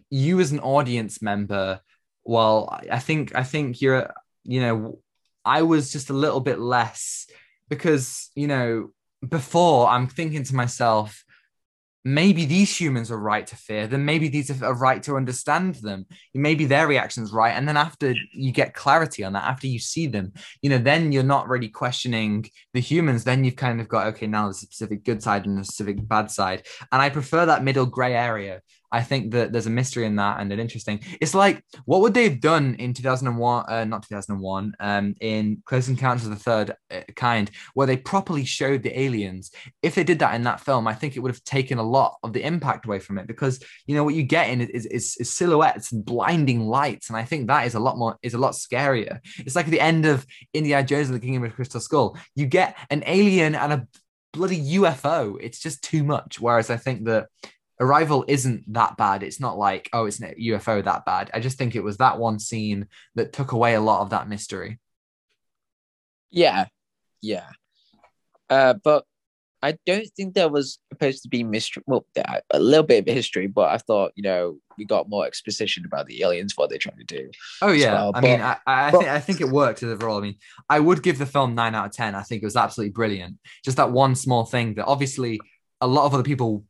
you as an audience member, well, I- I think I think you're you know I was just a little bit less because you know before I'm thinking to myself. Maybe these humans are right to fear them. Maybe these are right to understand them. Maybe their reaction's right. And then after you get clarity on that, after you see them, you know, then you're not really questioning the humans, then you've kind of got okay, now there's a specific good side and a specific bad side. And I prefer that middle gray area. I think that there's a mystery in that and an interesting. It's like what would they have done in 2001, uh, not 2001, um, in Close Encounters of the Third uh, Kind, where they properly showed the aliens. If they did that in that film, I think it would have taken a lot of the impact away from it because you know what you get in is, is, is silhouettes and blinding lights, and I think that is a lot more is a lot scarier. It's like the end of Indiana Jones and the Kingdom of Crystal Skull. You get an alien and a bloody UFO. It's just too much. Whereas I think that Arrival isn't that bad. It's not like, oh, it's a UFO that bad. I just think it was that one scene that took away a lot of that mystery. Yeah, yeah. Uh, but I don't think there was supposed to be mystery. Well, a little bit of history, but I thought you know we got more exposition about the aliens, what they're trying to do. Oh yeah, well, I but- mean, I, I but- think I think it worked overall. I mean, I would give the film nine out of ten. I think it was absolutely brilliant. Just that one small thing that obviously a lot of other people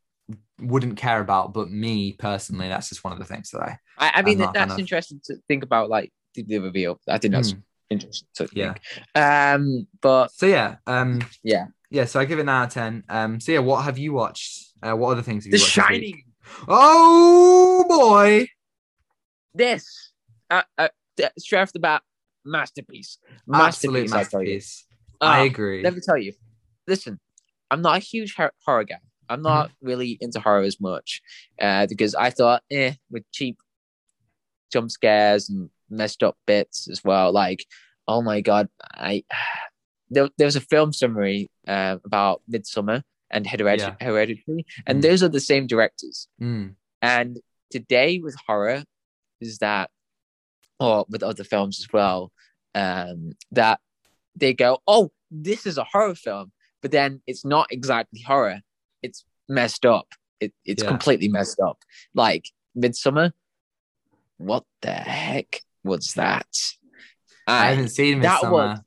wouldn't care about, but me personally, that's just one of the things that I. I, I mean, not that's enough. interesting to think about, like the, the reveal. I think that's Hmm. interesting to Yeah. think. Um, but So yeah, um, yeah, yeah. So I give it nine out of ten. Um, so yeah, what have you watched? Uh, what other things have The you watched? this? Shining. Oh boy. This, uh, uh, straight off the bat, masterpiece, Absolute masterpiece. I masterpiece. I agree. Let me tell you. Listen, I'm not a huge horror guy. I'm not Mm-hmm. really into horror as much uh, because I thought, eh, with cheap jump scares and messed up bits as well. Like, oh my god, I there, there was a film summary uh, about Midsommar and Hereditary, Yeah. Hereditary and Mm. those are the same directors. Mm, And today with horror is that, or with other films as well, um, that they go, oh, this is a horror film, but then it's not exactly horror. It's messed up. It, it's Yeah. completely messed up. Like Midsommar, what the heck was that? I I, haven't seen that Midsommar. was-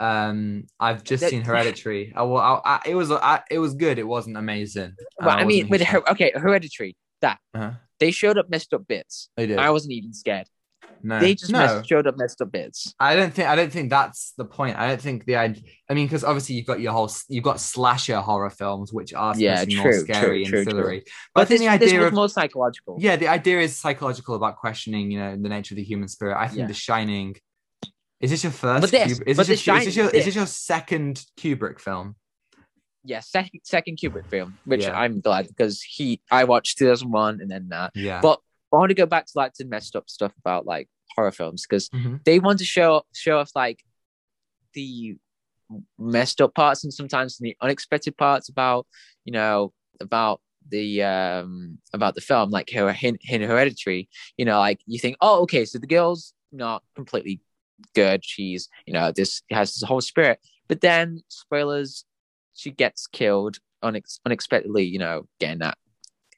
Um, I've just That- seen Hereditary. I, well, I, I, it was I, it was good. It wasn't amazing. well, I mean, with her, okay, Hereditary, that. Uh-huh. they showed up messed up bits. They did. I wasn't even scared. No, They just no. messed, showed up messed up bits. I don't think I don't think that's the point. I don't think the idea. I mean, because obviously you've got your whole you've got slasher horror films, which are Yeah, be more true, scary true, and true, true. But, But I think this, the this idea was of more psychological. yeah, the idea is psychological about questioning, you know, the nature of the human spirit. I think Yeah. The Shining. Is this your first? But this- is, but this The your, is this your Shining- is this your second Kubrick film? yeah, second second Kubrick film, which Yeah. I'm glad because he I watched 2001 and then that. Yeah. But I want to go back to like the messed up stuff about like horror films because Mhm. they want to show show off like the messed up parts and sometimes the unexpected parts about you know about the um about the film like her in, in hereditary. You know like you think oh okay so the girl's not completely good. She's you know this has this whole spirit. But then spoilers she gets killed unex- unexpectedly you know getting that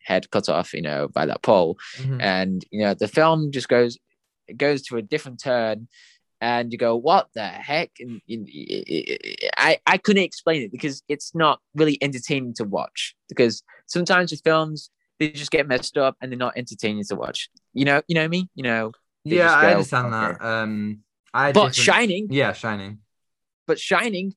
head cut off you know by that pole Mhm. and you know the film just goes it goes to a different turn and you go what the heck and, and i i couldn't explain it because it's not really entertaining to watch because sometimes with films they just get messed up and they're not entertaining to watch you know you know me you know yeah, just I understand okay. that. Um, I but different- shining Yeah, Shining. but shining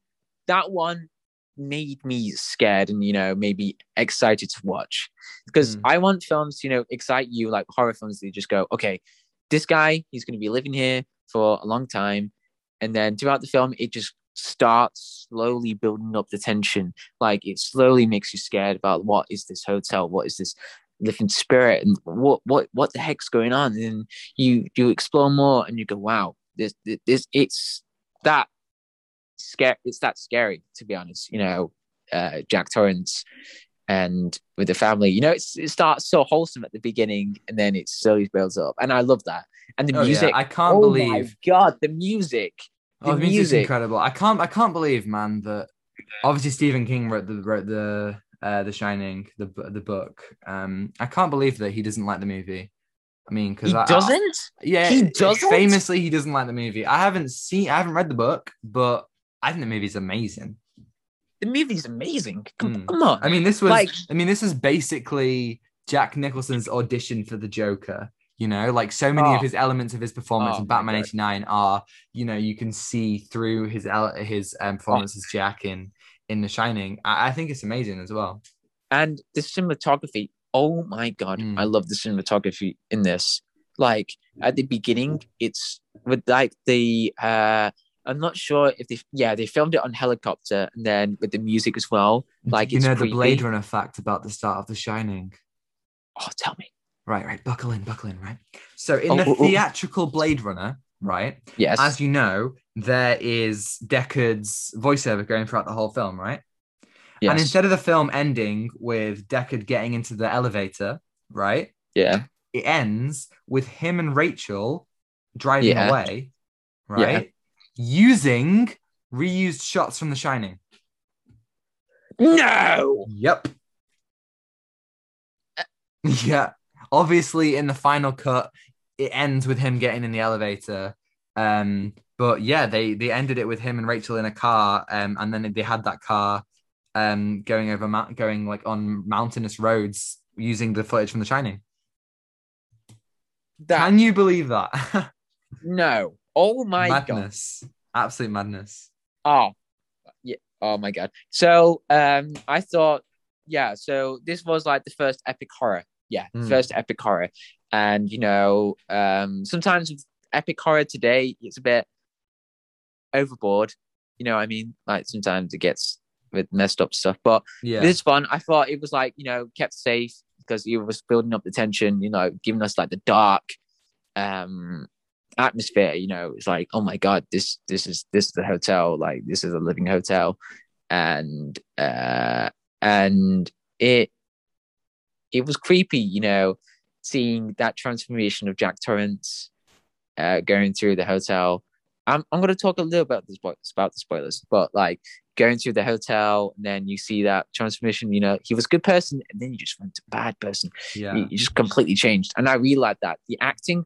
that one made me scared and you know maybe excited to watch. Because Mm. i want films to you know excite you like horror films they just go okay this guy he's going to be living here for a long time. And then throughout the film it just starts slowly building up the tension. Like it slowly makes you scared about what is this hotel? What is this living spirit? And what what what the heck's going on? And you you explore more and you go wow this, this it's that scare it's that scary to be honest you know uh jack torrance and with the family you know it's, it starts so wholesome at the beginning and then it slowly builds up and i love that and the Oh, yeah, music I can't oh believe. my god the music Oh, the the music's music. incredible. I can't I can't believe, man, that obviously Stephen King wrote the wrote the uh the Shining, the the book. Um I can't believe that he doesn't like the movie. I mean, because he I, doesn't yeah, He doesn't? famously he doesn't like the movie. I haven't seen I haven't read the book, but I think the movie's amazing. the movie's amazing come, Mm. come on I mean, this was Like- I mean, this is basically Jack Nicholson's audition for the Joker. You know, like so many of Oh. his elements of his performance Oh in Batman '89 are, you know, you can see through his his um, performance as Jack in in The Shining. I, I think it's amazing as well. and the cinematography oh my god Mm. i love the cinematography in this like at the beginning it's with like the uh i'm not sure if they yeah they filmed it on helicopter and then with the music as well like you it's know the. Blade Runner fact about the start of The Shining. oh tell me Right, right. Buckle in, buckle in. Right. So in Oh, the oh, oh. theatrical Blade Runner, right, yes as you know, there is Deckard's voiceover going throughout the whole film, right? yes And instead of the film ending with Deckard getting into the elevator, right? yeah It ends with him and Rachael driving Yeah. away, right? Using reused shots from The Shining. no Yep. yeah. Obviously, in the final cut, it ends with him getting in the elevator. Um, but yeah, they they ended it with him and Rachael in a car, um, and then they had that car um going over mount going like on mountainous roads using the footage from The Shining. that Can you believe that? no oh my god madness. Absolute madness. Oh, yeah. Oh my god. So, um, I thought, yeah. So this was like the first epic horror. Yeah, Mm. first epic horror. And you know, um, sometimes with epic horror today, it's a bit overboard. You know, what I mean, like sometimes it gets with messed up stuff. But Yeah. this one, I thought it was like you know kept safe because it was building up the tension. You know, giving us like the dark, um, atmosphere. You know, it's like oh my god, this this is this is the hotel. Like this is a living hotel, and uh, and it it was creepy. You know, seeing that transformation of Jack Torrance uh, going through the hotel. I'm I'm gonna talk a little about this about the spoilers, but like going through the hotel and then you see that transformation you know he was a good person and then you just went to bad person yeah. you, you just completely changed and i really like that the acting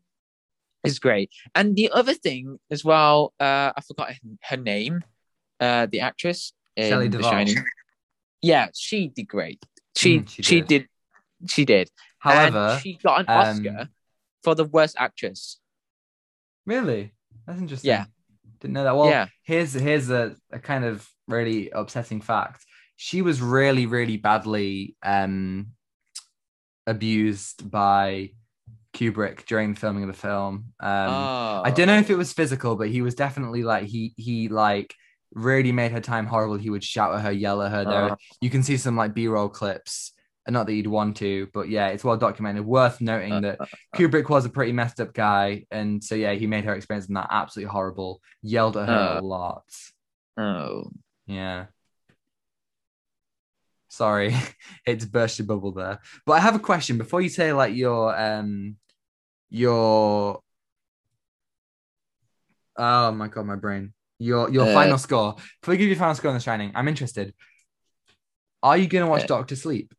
is great and the other thing as well uh i forgot her name uh the actress in Shelley The Shining. yeah she did great she Mm, she she, did. did. she did However, and she got an um, oscar for the worst actress Really? That's interesting. Yeah. Didn't know that. Well, Yeah. here's here's a, a kind of really upsetting fact. She was really, really badly um abused by Kubrick during the filming of the film. Um oh. I don't know if it was physical, but he was definitely like he he like really made her time horrible. He would shout at her, yell at her. There, Uh. you can see some like B-roll clips. and Not that you'd want to, but yeah, it's well documented. Worth noting that Kubrick was a pretty messed up guy, and so yeah, he made her experience in that absolutely horrible. Yelled at her a Uh. lot. Oh. Yeah. Sorry, it's burst your bubble there. But I have a question before you say like your um your oh my god, my brain. Your your Uh, final score. Before we give you your final score on The Shining, I'm interested. Are you gonna watch Uh, Doctor Sleep?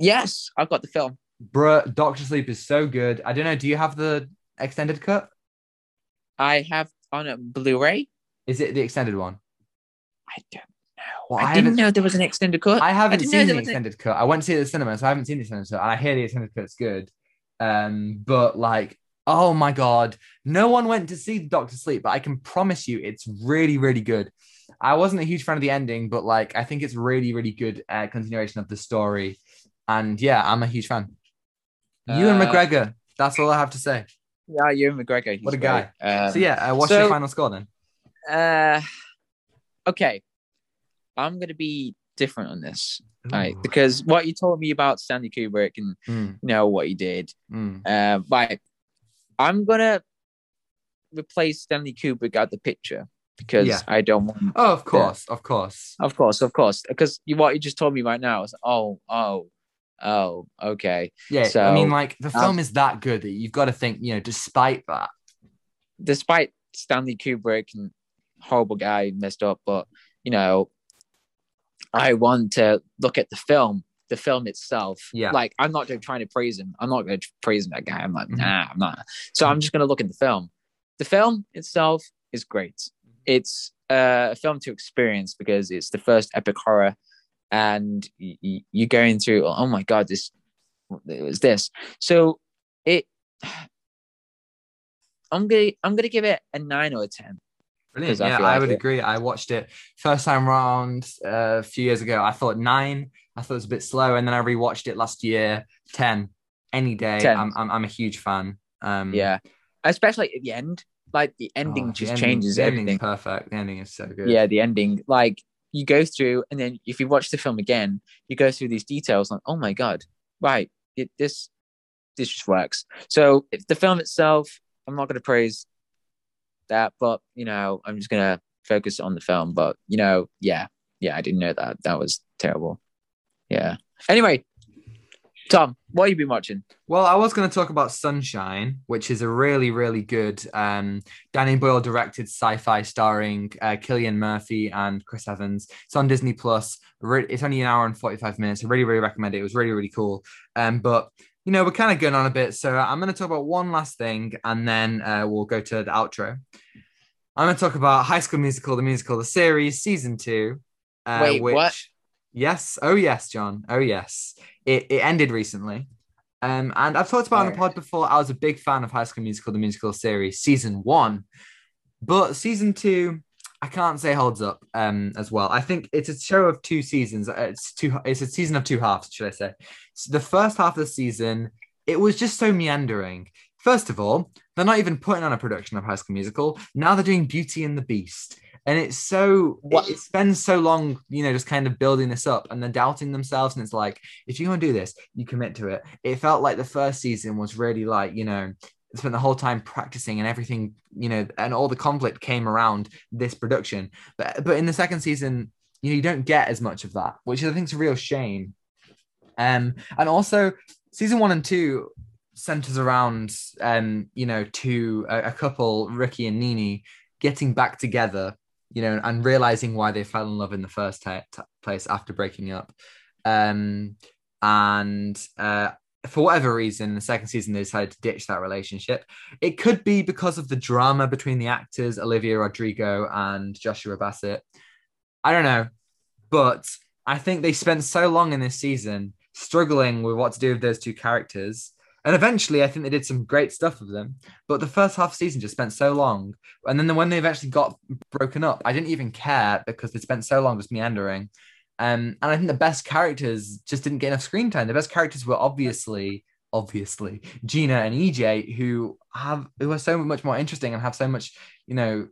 Yes, I've got the film. Bruh, Doctor Sleep is so good. I don't know. Do you have the extended cut? I have on a Blu-ray. Is it the extended one? I don't. Well, I, I didn't know there was an extended cut. I haven't didn't seen the was a- extended cut. I went to see it at the cinema, so I haven't seen the extended cut. And I hear the extended cut's good. Um, but like, oh my god, no one went to see Doctor Sleep, but I can promise you, it's really, really good. I wasn't a huge fan of the ending, but like, I think it's really, really good uh, continuation of the story. And yeah, I'm a huge fan. Ewan Uh, McGregor. That's all I have to say. Yeah, Ewan McGregor. he's What a great. Um, so yeah, uh, what's so- your final score then? Uh, okay. I'm gonna be different on this, right? Because what you told me about Stanley Kubrick and Mm, you know what he did, mm. uh, right? I'm gonna replace Stanley Kubrick out the picture because Yeah. I don't want. Oh, of course, of course. Of course, of course, because you, what you just told me right now is, oh, oh, oh, okay. Yeah, so, I mean, like the um, film is that good that you've got to think, you know, despite that. despite Stanley Kubrick and horrible guy messed up, but you know, I want to look at the film, the film itself. Yeah. Like I'm not trying to praise him. I'm not going to praise that guy. I'm like, Mhm. nah, I'm not. So I'm just going to look at the film. The film itself is great. It's uh, a film to experience because it's the first epic horror, and y- y- you're going through. Oh my god, this it was this. So it I'm gonna I'm gonna give it a nine or a ten. Brilliant. I Yeah, I like would it- agree. I watched it first time round uh, a few years ago. I thought nine. I thought it was a bit slow, and then I rewatched it last year. Ten, any day. 10. I'm, I'm I'm a huge fan. Um, Yeah, especially at the end. Like the ending oh, the just ending- changes the everything. Perfect. The ending is so good. Yeah, the ending. Like you go through, and then if you watch the film again, you go through these details. Like, oh my god, right? It, this this just works. So the film itself, I'm not gonna praise that, but you know, I'm just gonna focus on the film. But you know, yeah, yeah, I didn't know that. That was terrible. Yeah. Anyway, Tom, what have you been watching? Well, I was going to talk about Sunshine, which is a really, really good um, Danny Boyle directed sci-fi starring uh, Cillian Murphy and Chris Evans. It's on Disney Plus. It's only an hour and forty-five minutes. I really, really recommend it. It was really, really cool. Um, but you know, we're kind of going on a bit, so I'm going to talk about one last thing, and then uh, we'll go to the outro. I'm going to talk about High School Musical, the musical, the series, season two. Uh, Wait, which, what? Yes. Oh, yes, John. Oh, yes. It, it ended recently. Um, and I've talked about on the pod before, I was a big fan of High School Musical, the musical series, season one. But season two, I can't say holds up um, as well. I think it's a show of two seasons. Uh, It's two. It's a season of two halves, should I say? So the first half of the season, it was just so meandering. First of all, they're not even putting on a production of High School Musical. Now they're doing Beauty and the Beast, and it's so What? it, it spends so long, you know, just kind of building this up, and then doubting themselves. And it's like, if you're gonna do this, you commit to it. It felt like the first season was really like, you know, spent the whole time practicing and everything, you know, and all the conflict came around this production. But but in the second season, you know, you don't get as much of that, which I think is a real shame. Um, and also season one and two centers around um, you know, two a, a couple, Ricky and Nini, getting back together, you know, and realizing why they fell in love in the first ta- ta- place after breaking up. Um, and uh for whatever reason, the second season, they decided to ditch that relationship. It could be because of the drama between the actors, Olivia Rodrigo and Joshua Bassett. I don't know. But I think they spent so long in this season struggling with what to do with those two characters. And eventually, I think they did some great stuff with them. But the first half season just spent so long. And then when they eventually got broken up, I didn't even care because they spent so long just meandering. Um, and I think the best characters just didn't get enough screen time. The best characters were obviously, obviously, Gina and EJ, who have who are so much more interesting and have so much, you know,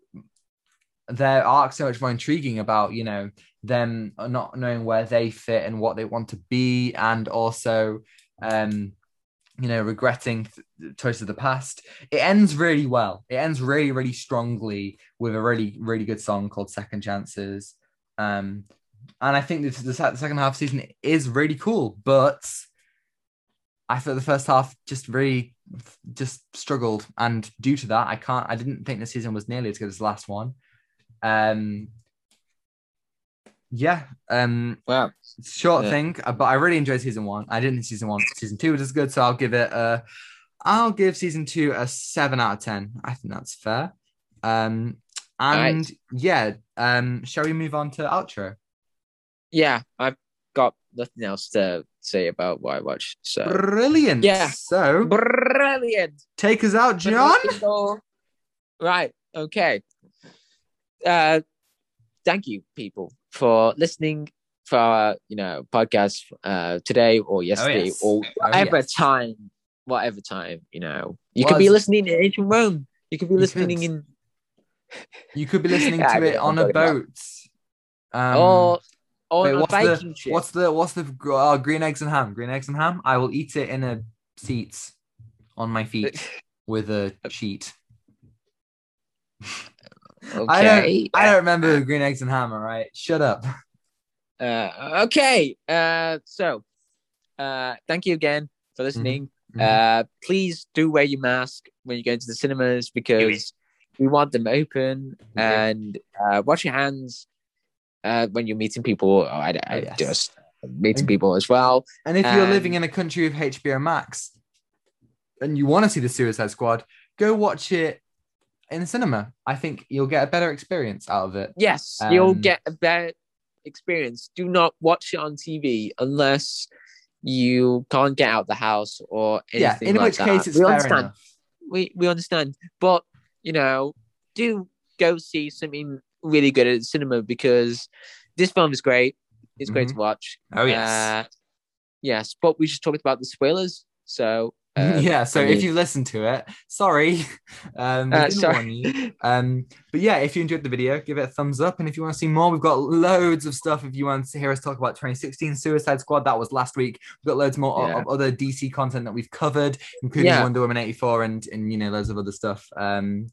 their arc so much more intriguing about, you know, them not knowing where they fit and what they want to be, and also um you know, regretting th- choices of the past. It ends really well. It ends really, really strongly with a really, really good song called Second Chances. Um, and I think this, the second half season is really cool, but I thought the first half just really just struggled, and due to that, I can't. I didn't think the season was nearly as good as the last one. Um, yeah. Um, Wow. short Yeah. thing, uh, but I really enjoyed season one. I didn't think season one, season two was as good, so I'll give it a. I'll give season two a seven out of ten. I think that's fair. Um, and Right. yeah, um, shall we move on to outro? Yeah, I've got nothing else to say about what I watched. So Brilliant. Yeah. So brilliant. take us out, John. Right. Okay. Uh, thank you, people, for listening for our, you know podcast uh today or yesterday yes. or Oh, whatever yes. time, whatever time. You know, you Was- could be listening in ancient Rome. You could be You listening could. in You could be listening to it on a boat. Um, or or wait, a what's Viking the ship. what's the what's the uh, green eggs and ham? Green eggs and ham. I will eat it in a seat on my feet with a sheet. okay. I don't. I don't remember green eggs and ham. All right, shut up. Uh, okay. Uh, so, uh, thank you again for listening. Mhm. Uh, please do wear your mask when you go into the cinemas because we want them open and uh, wash your hands uh, when you're meeting people. I, I yes. just meeting people as well. And if you're living in a country with HBO Max and you want to see the Suicide Squad, go watch it in the cinema. I think you'll get a better experience out of it. Yes, you'll Um, get a better experience. Do not watch it on TV unless you can't get out the house or anything yeah, in like which that. case it's we understand. enough. we we understand, but you know, do go see something really good at cinema because this film is great. It's great to watch. Oh yes. Uh, yes, but we just talked about the spoilers, so um, yeah, so I if you listen to it, sorry, um, Uh, sorry. Um, but yeah, if you enjoyed the video, give it a thumbs up. And if you want to see more, we've got loads of stuff. If you want to hear us talk about 2016 Suicide Squad, that was last week. We've got loads more Yeah. of other DC content that we've covered, including Yeah. Wonder Woman 84 and and you know loads of other stuff. Um,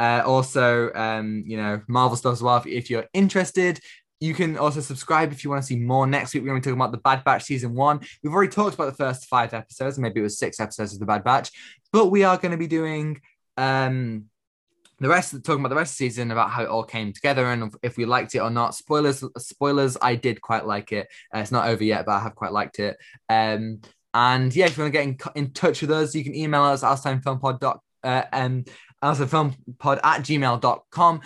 uh, also, um, you know, Marvel stuff as well. If, if you're interested, you can also subscribe if you want to see more. Next week, we're going to be talking about the Bad Batch season one. We've already talked about the first five episodes, maybe it was six episodes of the Bad Batch, but we are going to be doing um the rest of talking about the rest of the season about how it all came together and if we liked it or not. Spoilers, spoilers. I did quite like it. Uh, it's not over yet, but I have quite liked it. Um, and yeah, if you want to get in, in touch with us, you can email us outatimefilmpod dot uh, um outatimefilmpod at gmail.com.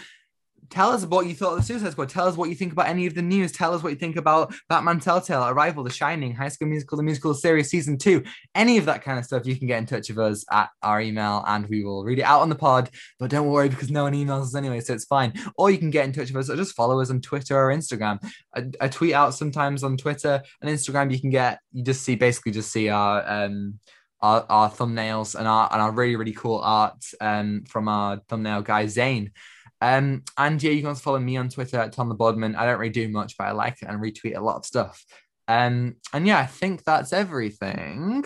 Tell us what you thought of the Suicide Squad. Tell us what you think about any of the news. Tell us what you think about Batman Telltale, Arrival, The Shining, High School Musical, The Musical Series Season 2, any of that kind of stuff. You can get in touch with us at our email and we will read it out on the pod. But don't worry because no one emails us anyway, so it's fine. Or you can get in touch with us or just follow us on Twitter or Instagram. I, I tweet out sometimes on Twitter and Instagram. You can get, you just see, basically just see our, um, our, our thumbnails and our, and our really, really cool art um, from our thumbnail guy, Zane. Um, and yeah, you can also follow me on Twitter at Tom the Bodman. I don't really do much, but I like it and retweet a lot of stuff. Um, and yeah, I think that's everything.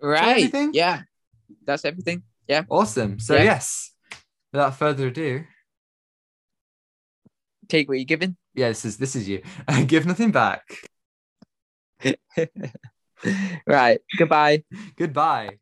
right, everything? yeah, that's everything. Yeah, Awesome. So Yeah. yes, without further ado, take what you're given. yeah, this is this is you. Give nothing back. right, goodbye. Goodbye.